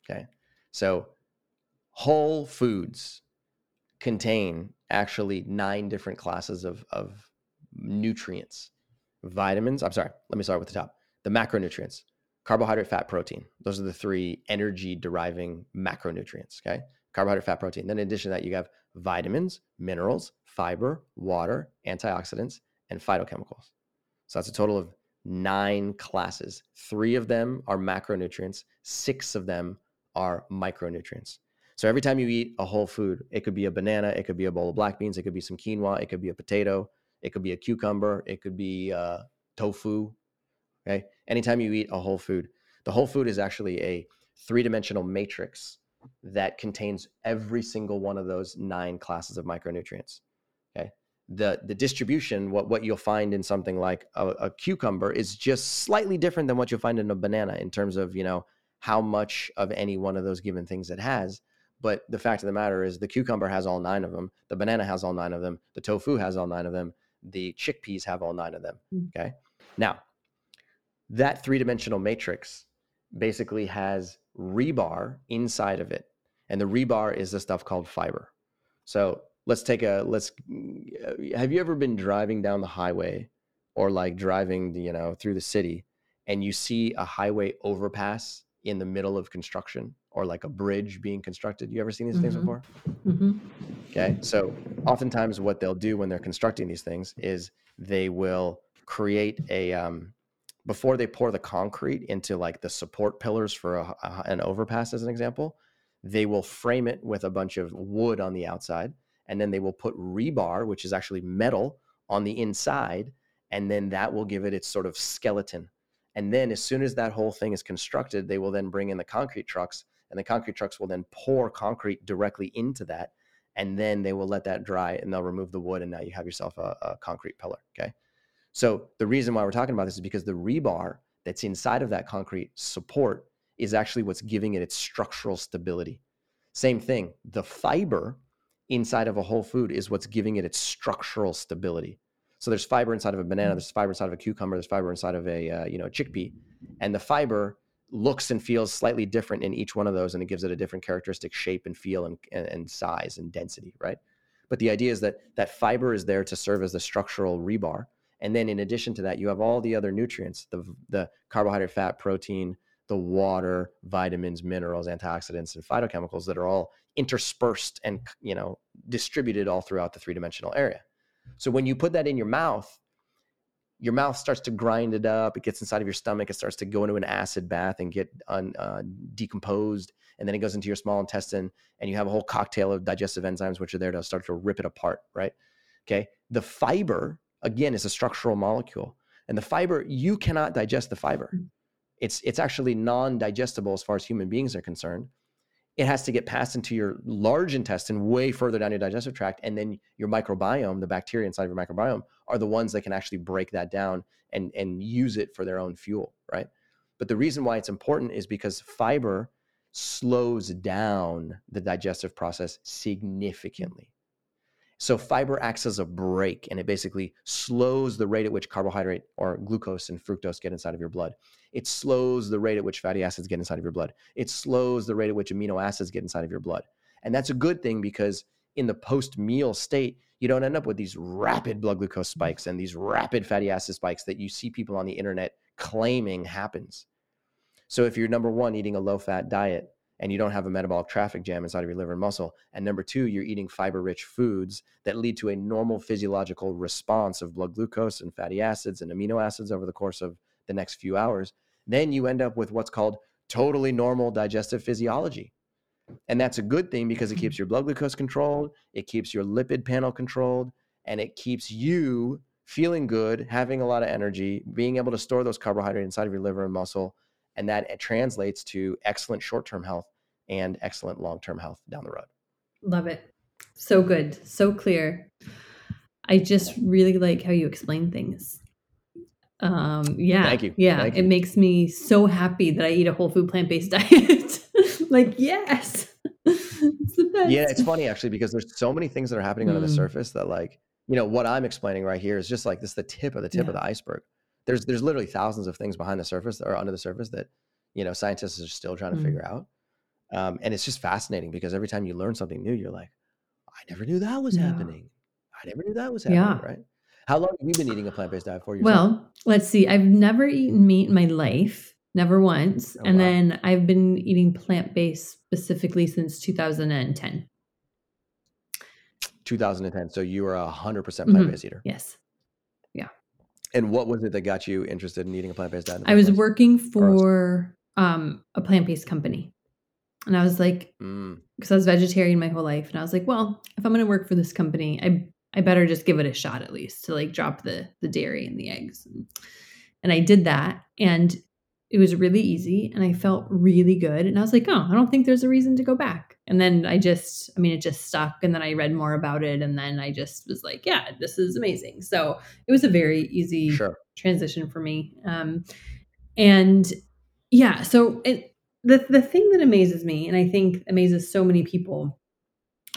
Okay, so whole foods contain actually nine different classes of of nutrients, vitamins. I'm sorry, let me start with the top. The macronutrients, carbohydrate, fat, protein. Those are the three energy deriving macronutrients. Okay. Carbohydrate, fat, protein. Then in addition to that, you have vitamins, minerals, fiber, water, antioxidants, and phytochemicals. So that's a total of nine classes. Three of them are macronutrients, six of them are micronutrients. So every time you eat a whole food, it could be a banana, it could be a bowl of black beans, it could be some quinoa, it could be a potato, It could be a cucumber. It could be uh, tofu. Okay. Anytime you eat a whole food, the whole food is actually a three dimensional matrix that contains every single one of those nine classes of micronutrients. Okay. The, the distribution, what, what you'll find in something like a, a cucumber is just slightly different than what you'll find in a banana in terms of, you know, how much of any one of those given things it has. But the fact of the matter is, the cucumber has all nine of them. The banana has all nine of them. The tofu has all nine of them. The chickpeas have all nine of them. Mm. Okay. Now, that three dimensional matrix basically has rebar inside of it. And the rebar is the stuff called fiber. So let's take a, let's, uh, have you ever been driving down the highway or like driving, you know, through the city and you see a highway overpass in the middle of construction or like a bridge being constructed. You ever seen these mm-hmm. things before? Mm-hmm. Okay. So oftentimes what they'll do when they're constructing these things is they will create a, um, before they pour the concrete into like the support pillars for a, a, an overpass, as an example, they will frame it with a bunch of wood on the outside. And then they will put rebar, which is actually metal, on the inside. And then that will give it its sort of skeleton and then as soon as that whole thing is constructed, they will then bring in the concrete trucks and the concrete trucks will then pour concrete directly into that. And then they will let that dry and they'll remove the wood. And now you have yourself a, a concrete pillar. Okay. So the reason why we're talking about this is because the rebar that's inside of that concrete support is actually what's giving it its structural stability. Same thing, the fiber inside of a whole food is what's giving it its structural stability. So there's fiber inside of a banana, mm. there's fiber inside of a cucumber, there's fiber inside of a uh, you know chickpea, and the fiber looks and feels slightly different in each one of those, and it gives it a different characteristic shape and feel and, and, and size and density, right? But the idea is that that fiber is there to serve as the structural rebar, and then in addition to that, you have all the other nutrients: the the carbohydrate, fat, protein, the water, vitamins, minerals, antioxidants, and phytochemicals that are all interspersed and you know distributed all throughout the three dimensional area. So when you put that in your mouth, your mouth starts to grind it up. It gets inside of your stomach. It starts to go into an acid bath and get un, uh, decomposed. And then it goes into your small intestine, and you have a whole cocktail of digestive enzymes which are there to start to rip it apart, right? Okay. The fiber, again, is a structural molecule. And the fiber, you cannot digest the fiber. Mm. It's, it's actually non digestible as far as human beings are concerned it has to get passed into your large intestine way further down your digestive tract and then your microbiome the bacteria inside of your microbiome are the ones that can actually break that down and and use it for their own fuel right? But the reason why it's important is because fiber slows down the digestive process significantly so fiber acts as a brake and it basically slows the rate at which carbohydrate or glucose and fructose get inside of your blood. It slows the rate at which fatty acids get inside of your blood. It slows the rate at which amino acids get inside of your blood. And that's a good thing because in the post meal state, you don't end up with these rapid blood glucose spikes and these rapid fatty acid spikes that you see people on the internet claiming happens. So if you're number one eating a low fat diet, and you don't have a metabolic traffic jam inside of your liver and muscle. And number two, you're eating fiber rich foods that lead to a normal physiological response of blood glucose and fatty acids and amino acids over the course of the next few hours. Then you end up with what's called totally normal digestive physiology. And that's a good thing because it keeps your blood glucose controlled, it keeps your lipid panel controlled, and it keeps you feeling good, having a lot of energy, being able to store those carbohydrates inside of your liver and muscle. And that translates to excellent short term health and excellent long term health down the road. Love it. So good. So clear. I just really like how you explain things. Um, yeah. Thank you. Yeah. Thank it makes me so happy that I eat a whole food plant based diet. like, yes. it's the best. Yeah, it's funny actually because there's so many things that are happening mm. under the mm. surface that like, you know, what I'm explaining right here is just like this the tip of the tip yeah. of the iceberg. There's there's literally thousands of things behind the surface or under the surface that, you know, scientists are still trying to mm. figure out. Um, and it's just fascinating because every time you learn something new, you're like, I never knew that was yeah. happening. I never knew that was happening. Yeah. Right. How long have you been eating a plant based diet for yourself? Well, let's see. I've never eaten meat in my life, never once. Oh, and wow. then I've been eating plant based specifically since 2010. 2010. So you are a 100% plant based mm-hmm. eater. Yes. And what was it that got you interested in eating a plant based diet? I was place? working for um, a plant based company. And I was like, because mm. I was vegetarian my whole life. And I was like, well, if I'm going to work for this company, I I better just give it a shot at least to like drop the the dairy and the eggs. And I did that and it was really easy and I felt really good. And I was like, oh, I don't think there's a reason to go back. And then I just, I mean, it just stuck. And then I read more about it. And then I just was like, yeah, this is amazing. So it was a very easy Sure. transition for me. Um, and yeah, so it, the, the thing that amazes me, and I think amazes so many people,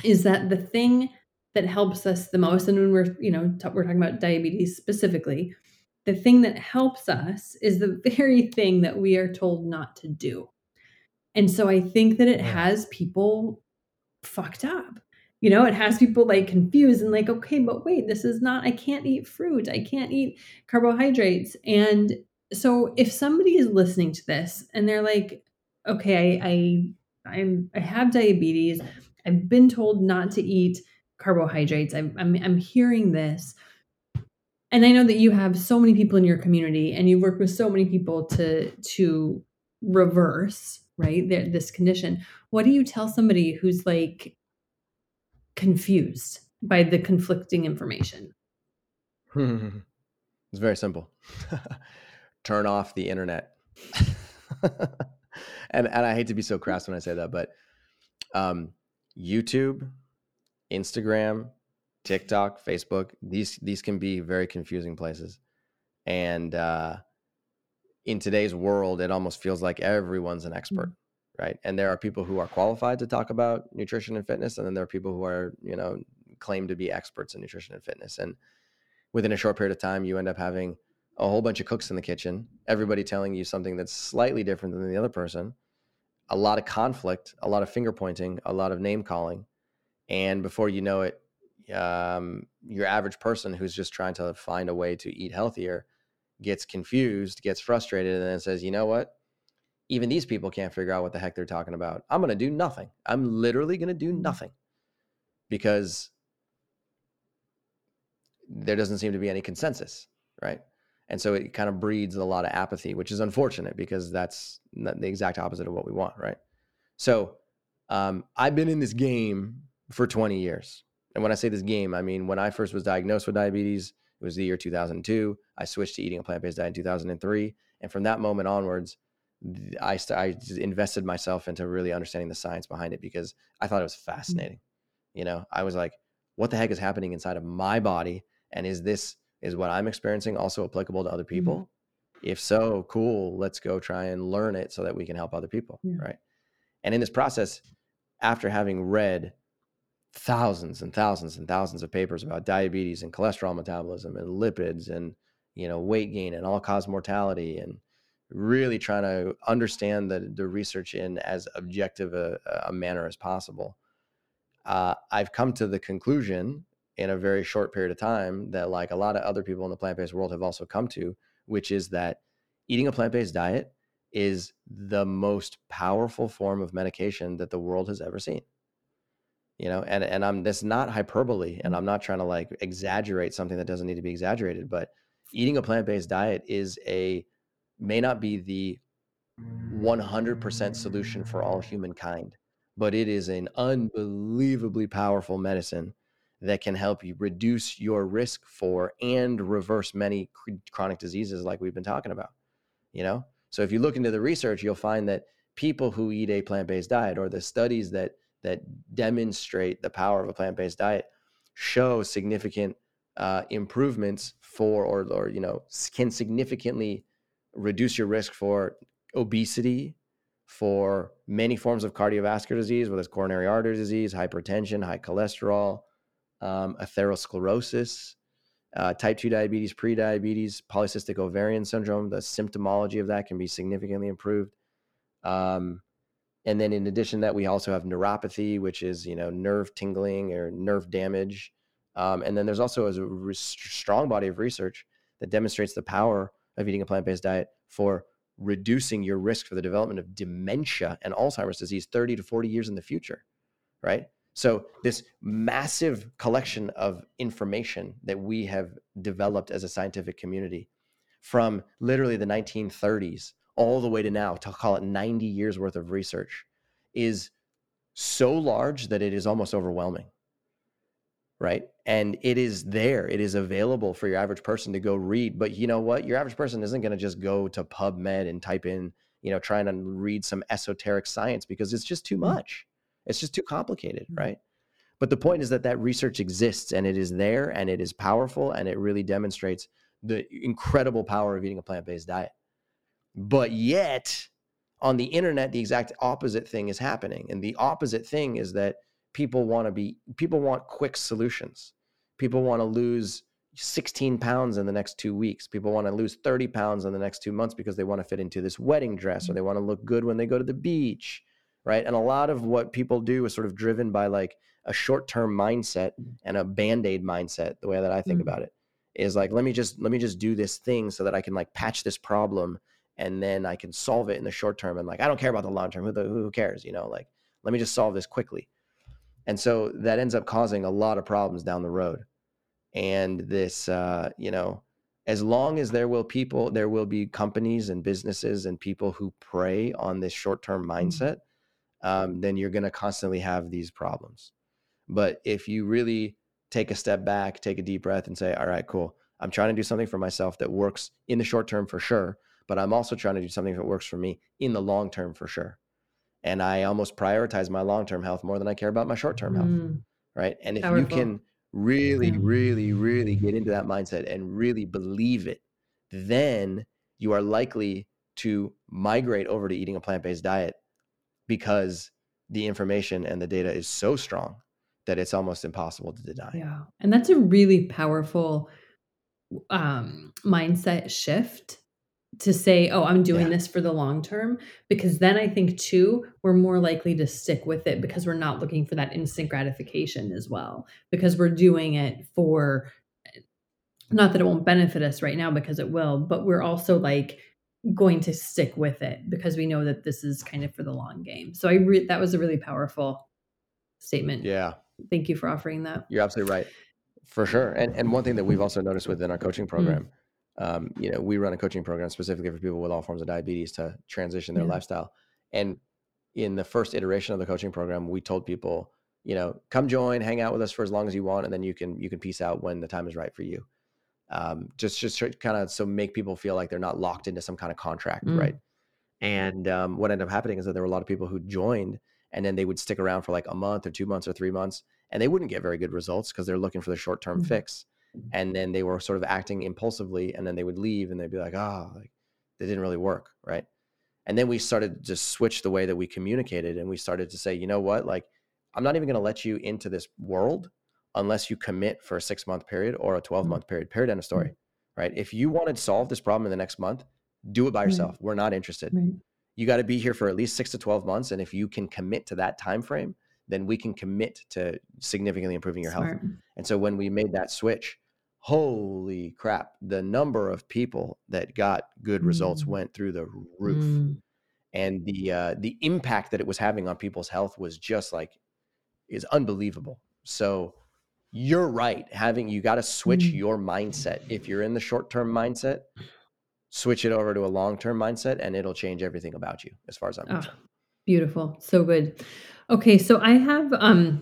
is that the thing that helps us the most, and when we're, you know, t- we're talking about diabetes specifically, the thing that helps us is the very thing that we are told not to do. And so I think that it has people fucked up. You know, it has people like confused and like, okay, but wait, this is not, I can't eat fruit. I can't eat carbohydrates. And so if somebody is listening to this and they're like, okay, I, I, I'm, I have diabetes. I've been told not to eat carbohydrates. I'm, I'm, I'm hearing this and I know that you have so many people in your community and you work with so many people to to reverse right this condition. What do you tell somebody who's like confused by the conflicting information? it's very simple. Turn off the internet. and and I hate to be so crass when I say that, but um, YouTube, Instagram, TikTok, Facebook, these these can be very confusing places. And uh, in today's world, it almost feels like everyone's an expert, right? And there are people who are qualified to talk about nutrition and fitness, and then there are people who are, you know, claim to be experts in nutrition and fitness. And within a short period of time, you end up having a whole bunch of cooks in the kitchen, everybody telling you something that's slightly different than the other person, a lot of conflict, a lot of finger pointing, a lot of name calling. And before you know it, um, your average person who's just trying to find a way to eat healthier gets confused, gets frustrated, and then says, you know what? Even these people can't figure out what the heck they're talking about. I'm going to do nothing. I'm literally going to do nothing because there doesn't seem to be any consensus, right? And so it kind of breeds a lot of apathy, which is unfortunate because that's the exact opposite of what we want, right? So um, I've been in this game for 20 years. And when I say this game, I mean when I first was diagnosed with diabetes, it was the year 2002. I switched to eating a plant based diet in 2003. And from that moment onwards, I, st- I invested myself into really understanding the science behind it because I thought it was fascinating. Mm-hmm. You know, I was like, what the heck is happening inside of my body? And is this, is what I'm experiencing also applicable to other people? Mm-hmm. If so, cool. Let's go try and learn it so that we can help other people. Yeah. Right. And in this process, after having read thousands and thousands and thousands of papers about diabetes and cholesterol metabolism and lipids and you know weight gain and all cause mortality and really trying to understand the, the research in as objective a, a manner as possible. Uh, i've come to the conclusion in a very short period of time that like a lot of other people in the plant-based world have also come to which is that eating a plant-based diet is the most powerful form of medication that the world has ever seen you know and and i'm that's not hyperbole and mm-hmm. i'm not trying to like exaggerate something that doesn't need to be exaggerated but eating a plant-based diet is a may not be the 100% solution for all humankind but it is an unbelievably powerful medicine that can help you reduce your risk for and reverse many chronic diseases like we've been talking about you know? So if you look into the research you'll find that people who eat a plant-based diet or the studies that that demonstrate the power of a plant-based diet show significant uh, improvements for or or you know can significantly reduce your risk for obesity for many forms of cardiovascular disease whether it's coronary artery disease hypertension high cholesterol um, atherosclerosis uh, type 2 diabetes pre-diabetes polycystic ovarian syndrome. The symptomology of that can be significantly improved. Um, and then in addition to that, we also have neuropathy, which is you know nerve tingling or nerve damage. Um, and then there's also a re- strong body of research that demonstrates the power of eating a plant-based diet for reducing your risk for the development of dementia and Alzheimer's disease 30 to 40 years in the future, right? So this massive collection of information that we have developed as a scientific community from literally the 1930s all the way to now, to call it 90 years worth of research, is so large that it is almost overwhelming. Right. and it is there it is available for your average person to go read but you know what your average person isn't going to just go to pubmed and type in you know trying to read some esoteric science because it's just too Mm. much it's just too complicated Mm. right but the point is that that research exists and it is there and it is powerful and it really demonstrates the incredible power of eating a plant-based diet but yet on the internet the exact opposite thing is happening. And the opposite thing is that people want to be people want quick solutions. People want to lose 16 pounds in the next two weeks. People want to lose 30 pounds in the next two months because they want to fit into this wedding dress or they want to look good when they go to the beach right? And a lot of what people do is sort of driven by like a short-term mindset and a band-aid mindset the way that i think Mm. about it is like let me just let me just do this thing so that i can like patch this problem and then i can solve it in the short term and like i don't care about the long term who, the, who cares you know like let me just solve this quickly. And so that ends up causing a lot of problems down the road. And this uh, you know as long as there will people there will be companies and businesses and people who prey on this short-term mindset um, then you're going to constantly have these problems. But if you really take a step back take a deep breath and say all right cool. I'm trying to do something for myself that works in the short term for sure but i'm also trying to do something that works for me in the long term for sure and i almost prioritize my long term health more than i care about my short term health Mm. right? And if you can really, Yeah. really, really get into that mindset and really believe it, then you are likely to migrate over to eating a plant based diet because the information and the data is so strong that it's almost impossible to deny. Yeah. And that's a really powerful um mindset shift to say, "Oh, I'm doing Yeah. this for the long term," because then I think too, we're more likely to stick with it because we're not looking for that instant gratification as well, because we're doing it for not that it won't benefit us right now because it will, but we're also like going to stick with it because we know that this is kind of for the long game. So I re- that was a really powerful statement. Yeah, Thank you for offering that. you're absolutely right. For sure. And and one thing that we've also noticed within our coaching mm. program, um, you know, we run a coaching program specifically for people with all forms of diabetes to transition their Yeah. lifestyle. And in the first iteration of the coaching program, we told people, you know, come join, hang out with us for as long as you want, and then you can you can peace out when the time is right for you. Um, just just kind of so make people feel like they're not locked into some kind of contract, Mm. right? And um, what ended up happening is that there were a lot of people who joined, and then they would stick around for like a month or two months or three months, and they wouldn't get very good results because they're looking for the short term Mhm. fix. And then they were sort of acting impulsively, and then they would leave, and they'd be like, "Ah, like they didn't really work, right?" And then we started to switch the way that we communicated, and we started to say, "You know what? Like, I'm not even going to let you into this world unless you commit for a six month period or a 12 month period. Period. End of story." Right? If you want to solve this problem in the next month, do it by Right. yourself. We're not interested Right. you got to be here for at least six to 12 months and if you can commit to that time frame then we can commit to significantly improving your health and so when we made that switch holy crap the number of people that got good results Mm. went through the roof Mm. and the uh, the impact that it was having on people's health was just like is unbelievable so you're right having you got to switch Mm. your mindset if you're in the short term mindset switch it over to a long term mindset and it'll change everything about you as far as i'm Ah, concerned beautiful. So good. Okay, so I have um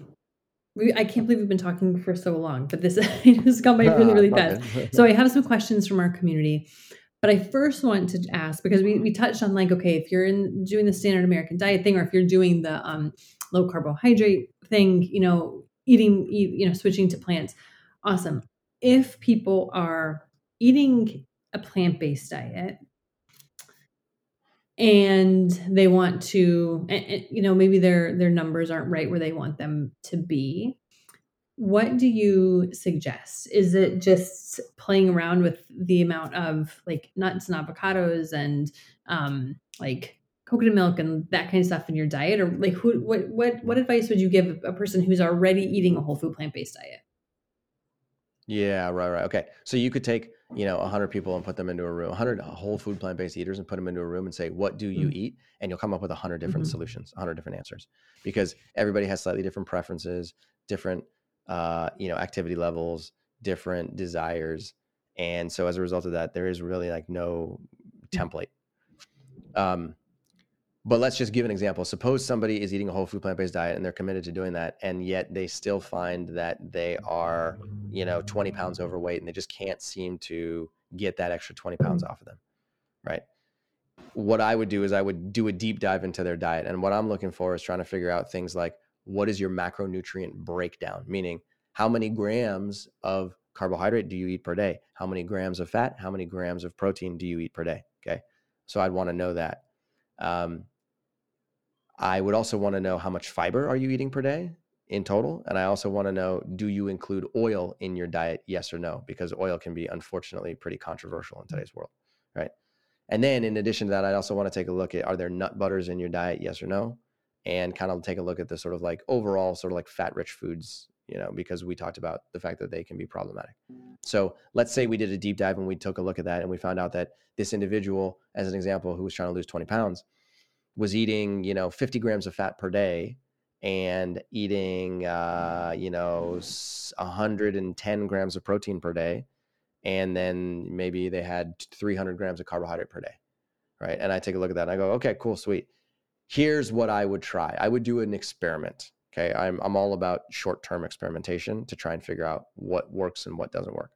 we, I can't believe we've been talking for so long, but this has gone by really, really fast. So I have some questions from our community. But I first want to ask because we, we touched on like, okay, if you're in doing the standard American diet thing, or if you're doing the um, low carbohydrate thing, you know, eating, eat, you know, switching to plants, awesome. If people are eating a plant based diet and they want to, and, and, you know, maybe their their numbers aren't right where they want them to be, what do you suggest? Is it just playing around with the amount of like nuts and avocados and um, like coconut milk and that kind of stuff in your diet, or like who? What what what advice would you give a person who's already eating a whole food plant based diet? Yeah, right, right. Okay. So you could take, you know, 100 people and put them into a room, 100 whole food plant-based eaters and put them into a room and say, "What do you Mm. eat?" and you'll come up with 100 different Mhm. solutions, 100 different answers. Because everybody has slightly different preferences, different uh, you know, activity levels, different desires. And so as a result of that, there is really like no Mm. template. Um But let's just give an example. Suppose somebody is eating a whole food plant based diet and they're committed to doing that, and yet they still find that they are, you know, 20 pounds overweight and they just can't seem to get that extra 20 pounds off of them, right? What I would do is I would do a deep dive into their diet. And what I'm looking for is trying to figure out things like what is your macronutrient breakdown? Meaning, how many grams of carbohydrate do you eat per day? How many grams of fat? How many grams of protein do you eat per day? Okay. So I'd want to know that. Um, I would also want to know how much fiber are you eating per day in total? And I also want to know do you include oil in your diet? Yes or no? Because oil can be unfortunately pretty controversial in today's world, right? And then in addition to that, I also want to take a look at are there nut butters in your diet? Yes or no? And kind of take a look at the sort of like overall sort of like fat rich foods, you know, because we talked about the fact that they can be problematic. So let's say we did a deep dive and we took a look at that and we found out that this individual, as an example, who was trying to lose 20 pounds, was eating, you know, 50 grams of fat per day and eating, uh, you know, 110 grams of protein per day. And then maybe they had 300 grams of carbohydrate per day. Right. And I take a look at that and I go, okay, cool, sweet. Here's what I would try I would do an experiment. Okay. I'm, I'm all about short term experimentation to try and figure out what works and what doesn't work.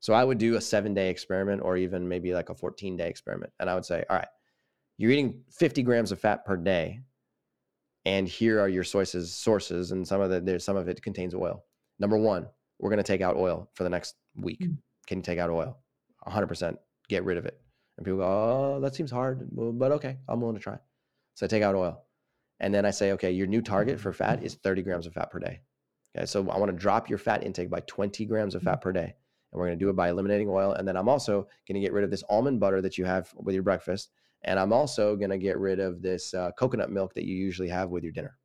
So I would do a seven day experiment or even maybe like a 14 day experiment. And I would say, all right, you're eating 50 grams of fat per day and here are your sources sources and some of the there's some of it contains oil. Number one we're going to take out oil for the next week. Mm. can you take out oil? 100% get rid of it. And people go oh that seems hard but okay i'm willing to try. So i take out oil. And then i say okay your new target for fat is 30 grams of fat per day. Okay so i want to drop your fat intake by 20 grams of fat per day. And we're going to do it by eliminating oil. And then i'm also going to get rid of this almond butter that you have with your breakfast and I'm also going to get rid of this uh, coconut milk that you usually have with your dinner.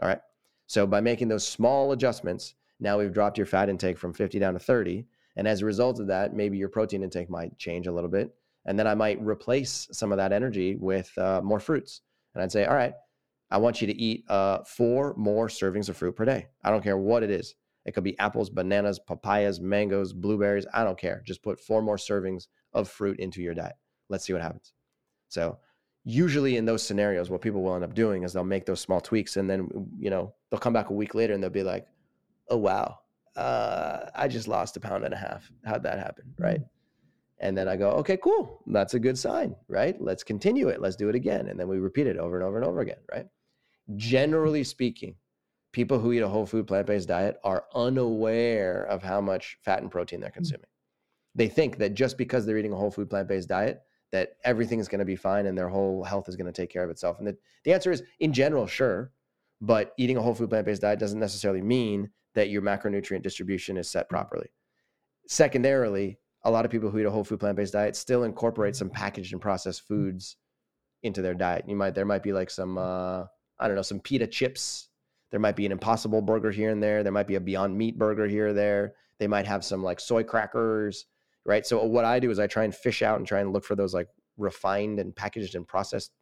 All right. So by making those small adjustments, now we've dropped your fat intake from 50 down to 30. And as a result of that, maybe your protein intake might change a little bit. And then I might replace some of that energy with uh, more fruits. And I'd say, all right, I want you to eat uh, four more servings of fruit per day. I don't care what it is. It could be apples, bananas, papayas, mangoes, blueberries. I don't care. Just put four more servings of fruit into your diet. Let's see what happens. So usually in those scenarios, what people will end up doing is they'll make those small tweaks and then, you know, they'll come back a week later and they'll be like, oh, wow, uh, I just lost a pound and a half. How'd that happen? Right. And then I go, okay, cool. That's a good sign, right? Let's continue it. Let's do it again. And then we repeat it over and over and over again, right? Generally speaking, people who eat a whole food plant based diet are unaware of how much fat and protein they're mm. consuming. They think that just because they're eating a whole food plant based diet, that everything is going to be fine and their whole health is going to take care of itself. And the, the answer is in general, sure. But eating a whole food plant based diet doesn't necessarily mean that your macronutrient distribution is set mm-hmm. properly. Secondarily, a lot of people who eat a whole food plant based diet still incorporate some packaged and processed mm-hmm. foods into their diet. You might there might be like some mm-hmm. uh, I don't know some pita chips. There might be an Impossible burger here and there. There might be a Beyond Meat burger here or there. They might have some like soy crackers right? So what I do is I try and fish out and try and look for those like refined and packaged and processed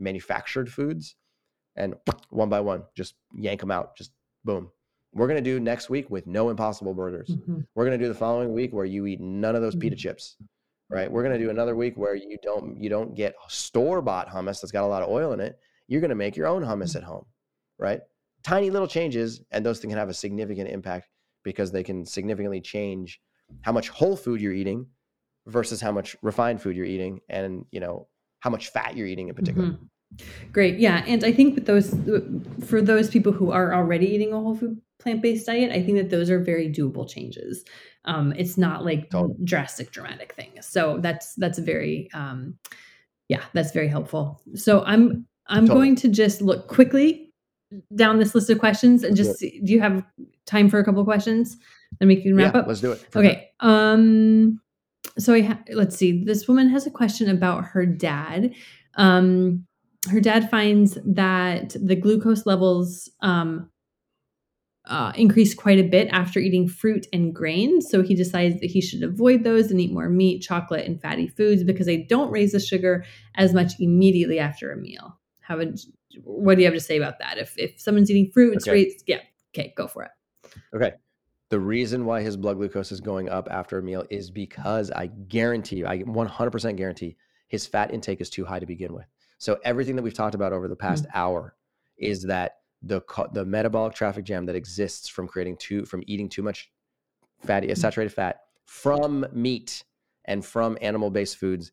manufactured foods and one by one just yank them out just boom we're going to do next week with no impossible burgers mm-hmm. we're going to do the following week where you eat none of those pita mm-hmm. chips right we're going to do another week where you don't you don't get store bought hummus that's got a lot of oil in it you're going to make your own hummus at home right tiny little changes and those things can have a significant impact because they can significantly change how much whole food you're eating versus how much refined food you're eating and you know how much fat you're eating in particular mm-hmm. great yeah and i think with those for those people who are already eating a whole food plant-based diet i think that those are very doable changes um, it's not like totally. drastic dramatic things so that's that's very um, yeah that's very helpful so i'm i'm totally. going to just look quickly down this list of questions and just see, do you have time for a couple questions then we can wrap yeah, up. Let's do it. Okay. Um. So I ha- let's see. This woman has a question about her dad. Um, her dad finds that the glucose levels um uh, increase quite a bit after eating fruit and grains. So he decides that he should avoid those and eat more meat, chocolate, and fatty foods because they don't raise the sugar as much immediately after a meal. How would what do you have to say about that? If if someone's eating fruit, it's okay. great. Yeah, okay, go for it. Okay. The reason why his blood glucose is going up after a meal is because I guarantee you, I 100% guarantee his fat intake is too high to begin with. So everything that we've talked about over the past Mm. hour is that the the metabolic traffic jam that exists from creating too from eating too much fatty Mm. saturated fat from meat and from animal based foods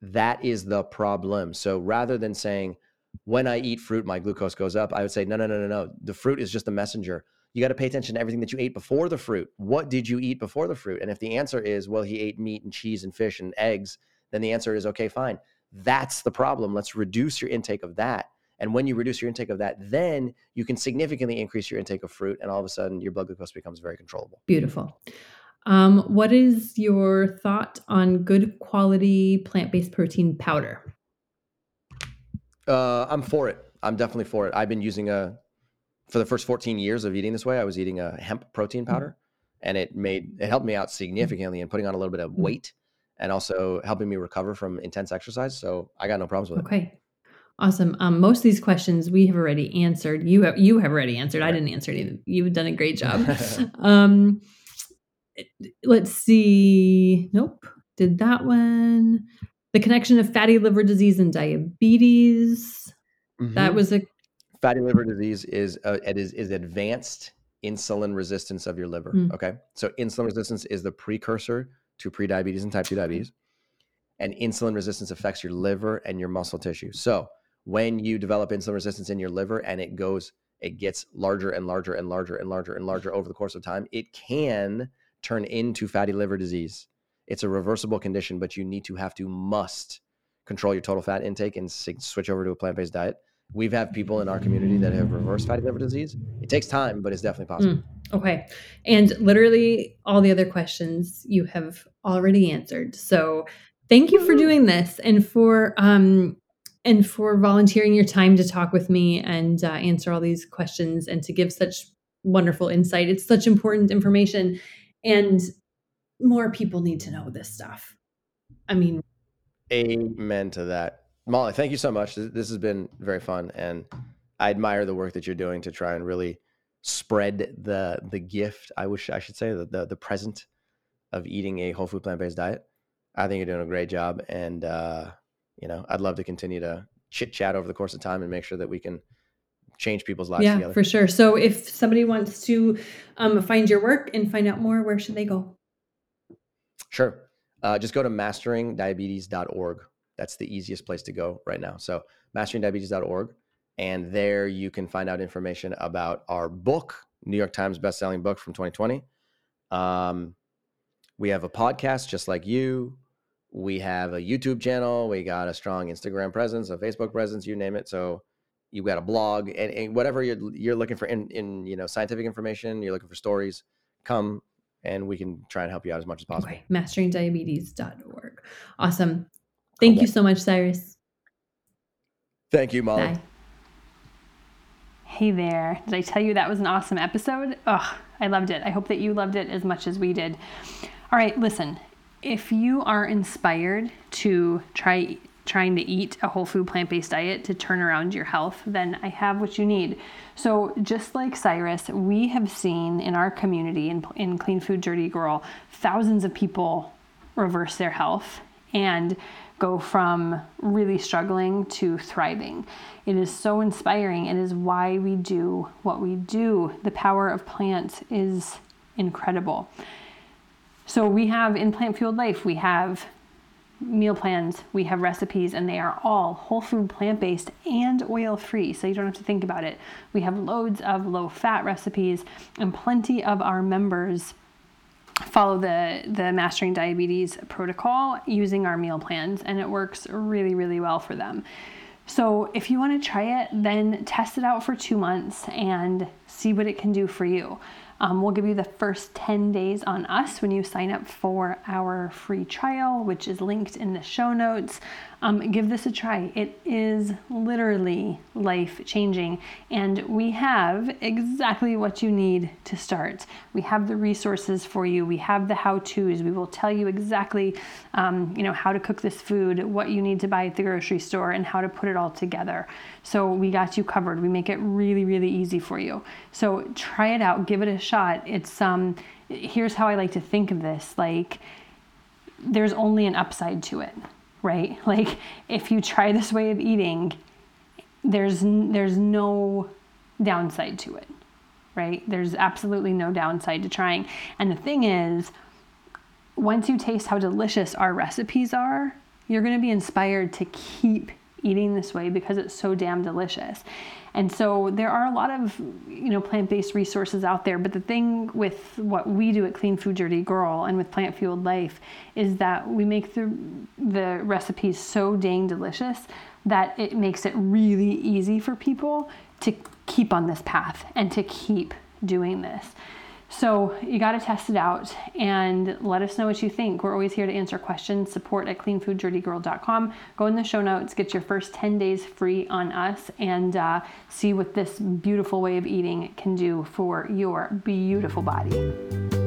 that is the problem. So rather than saying when I eat fruit my glucose goes up, I would say no no no no no. The fruit is just a messenger. You got to pay attention to everything that you ate before the fruit. What did you eat before the fruit? And if the answer is well he ate meat and cheese and fish and eggs, then the answer is okay fine. That's the problem. Let's reduce your intake of that. And when you reduce your intake of that, then you can significantly increase your intake of fruit, and all of a sudden your blood glucose becomes very controllable. Beautiful. Um, what is your thought on good quality plant based protein powder? Uh, I'm for it. I'm definitely for it. I've been using a for the first 14 years of eating this way. I was eating a hemp protein powder, and it made it helped me out significantly in putting on a little bit of weight, and also helping me recover from intense exercise. So I got no problems with it. Okay. Awesome. Um, most of these questions we have already answered. You have you have already answered. I didn't answer any. You've done a great job. um, let's see. Nope. Did that one. The connection of fatty liver disease and diabetes. That Mhm. was a fatty liver disease is uh, it is is advanced insulin resistance of your liver. Mm. Okay, so insulin resistance is the precursor to prediabetes and type two diabetes, and insulin resistance affects your liver and your muscle tissue. So when you develop insulin resistance in your liver and it goes, it gets larger and larger and larger and larger and larger over the course of time, it can turn into fatty liver disease. It's a reversible condition, but you need to have to must control your total fat intake and switch over to a plant based diet. We've had people in our community that have reversed fatty liver disease. It takes time, but it's definitely possible. Okay. And literally all the other questions you have already answered. So thank you for doing this and for um and for volunteering your time to talk with me and uh, answer all these questions and to give such wonderful insight. It's such important information and more people need to know this stuff. I mean, Amen to that. Molly, thank you so much. This, has been very fun, and I admire the work that you're doing to try and really spread the the gift. I wish I should say the the, the present of eating a whole food plant based diet. I think you're doing a great job, and uh, you know I'd love to continue to chit chat over the course of time and make sure that we can change people's lives yeah, together. for sure. So if somebody wants to um, find your work and find out more, where should they go? Sure. Uh, just go to masteringdiabetes.org. That's the easiest place to go right now. So, masteringdiabetes.org. And there you can find out information about our book, New York Times bestselling book from 2020. Um, we have a podcast just like you. We have a YouTube channel. We got a strong Instagram presence, a Facebook presence, you name it. So, you got a blog and, and whatever you're, you're looking for in, in you know scientific information, you're looking for stories, come and we can try and help you out as much as possible. Okay, masteringdiabetes.org. Awesome. Thank you so much, Cyrus. Thank you, Molly. Bye. Hey there. Did I tell you that was an awesome episode? Oh, I loved it. I hope that you loved it as much as we did. All right, listen. If you are inspired to try trying to eat a whole food plant-based diet to turn around your health, then I have what you need. So, just like Cyrus, we have seen in our community in, in Clean Food Dirty Girl, thousands of people reverse their health and go from really struggling to thriving. It is so inspiring. It is why we do what we do. The power of plants is incredible. So we have in Plant Fueled Life, we have meal plans, we have recipes, and they are all whole food, plant based, and oil free. So you don't have to think about it. We have loads of low fat recipes, and plenty of our members follow the the mastering diabetes protocol using our meal plans and it works really really well for them. So if you want to try it then test it out for two months and see what it can do for you. Um, we'll give you the first 10 days on us when you sign up for our free trial which is linked in the show notes um, give this a try. It is literally life changing and we have exactly what you need to start. We have the resources for you. We have the how to's we will tell you exactly um, you know how to cook this food what you need to buy at the grocery store and how to put it all together. So we got you covered. We make it really really easy for you. So try it out. Give it a shot. It's um here's how i like to think of this. Like there's only an upside to it right? Like if you try this way of eating, there's there's no downside to it, right? There's absolutely no downside to trying. And the thing is, once you taste how delicious our recipes are, you're going to be inspired to keep eating this way because it's so damn delicious. And so there are a lot of, you know, plant-based resources out there, but the thing with what we do at Clean Food Dirty Girl and with Plant Fueled Life is that we make the the recipes so dang delicious that it makes it really easy for people to keep on this path and to keep doing this. So you got to test it out and let us know what you think. We're always here to answer questions. Support at cleanfooddirtygirl.com. Go in the show notes, get your first 10 days free on us, and uh, see what this beautiful way of eating can do for your beautiful body.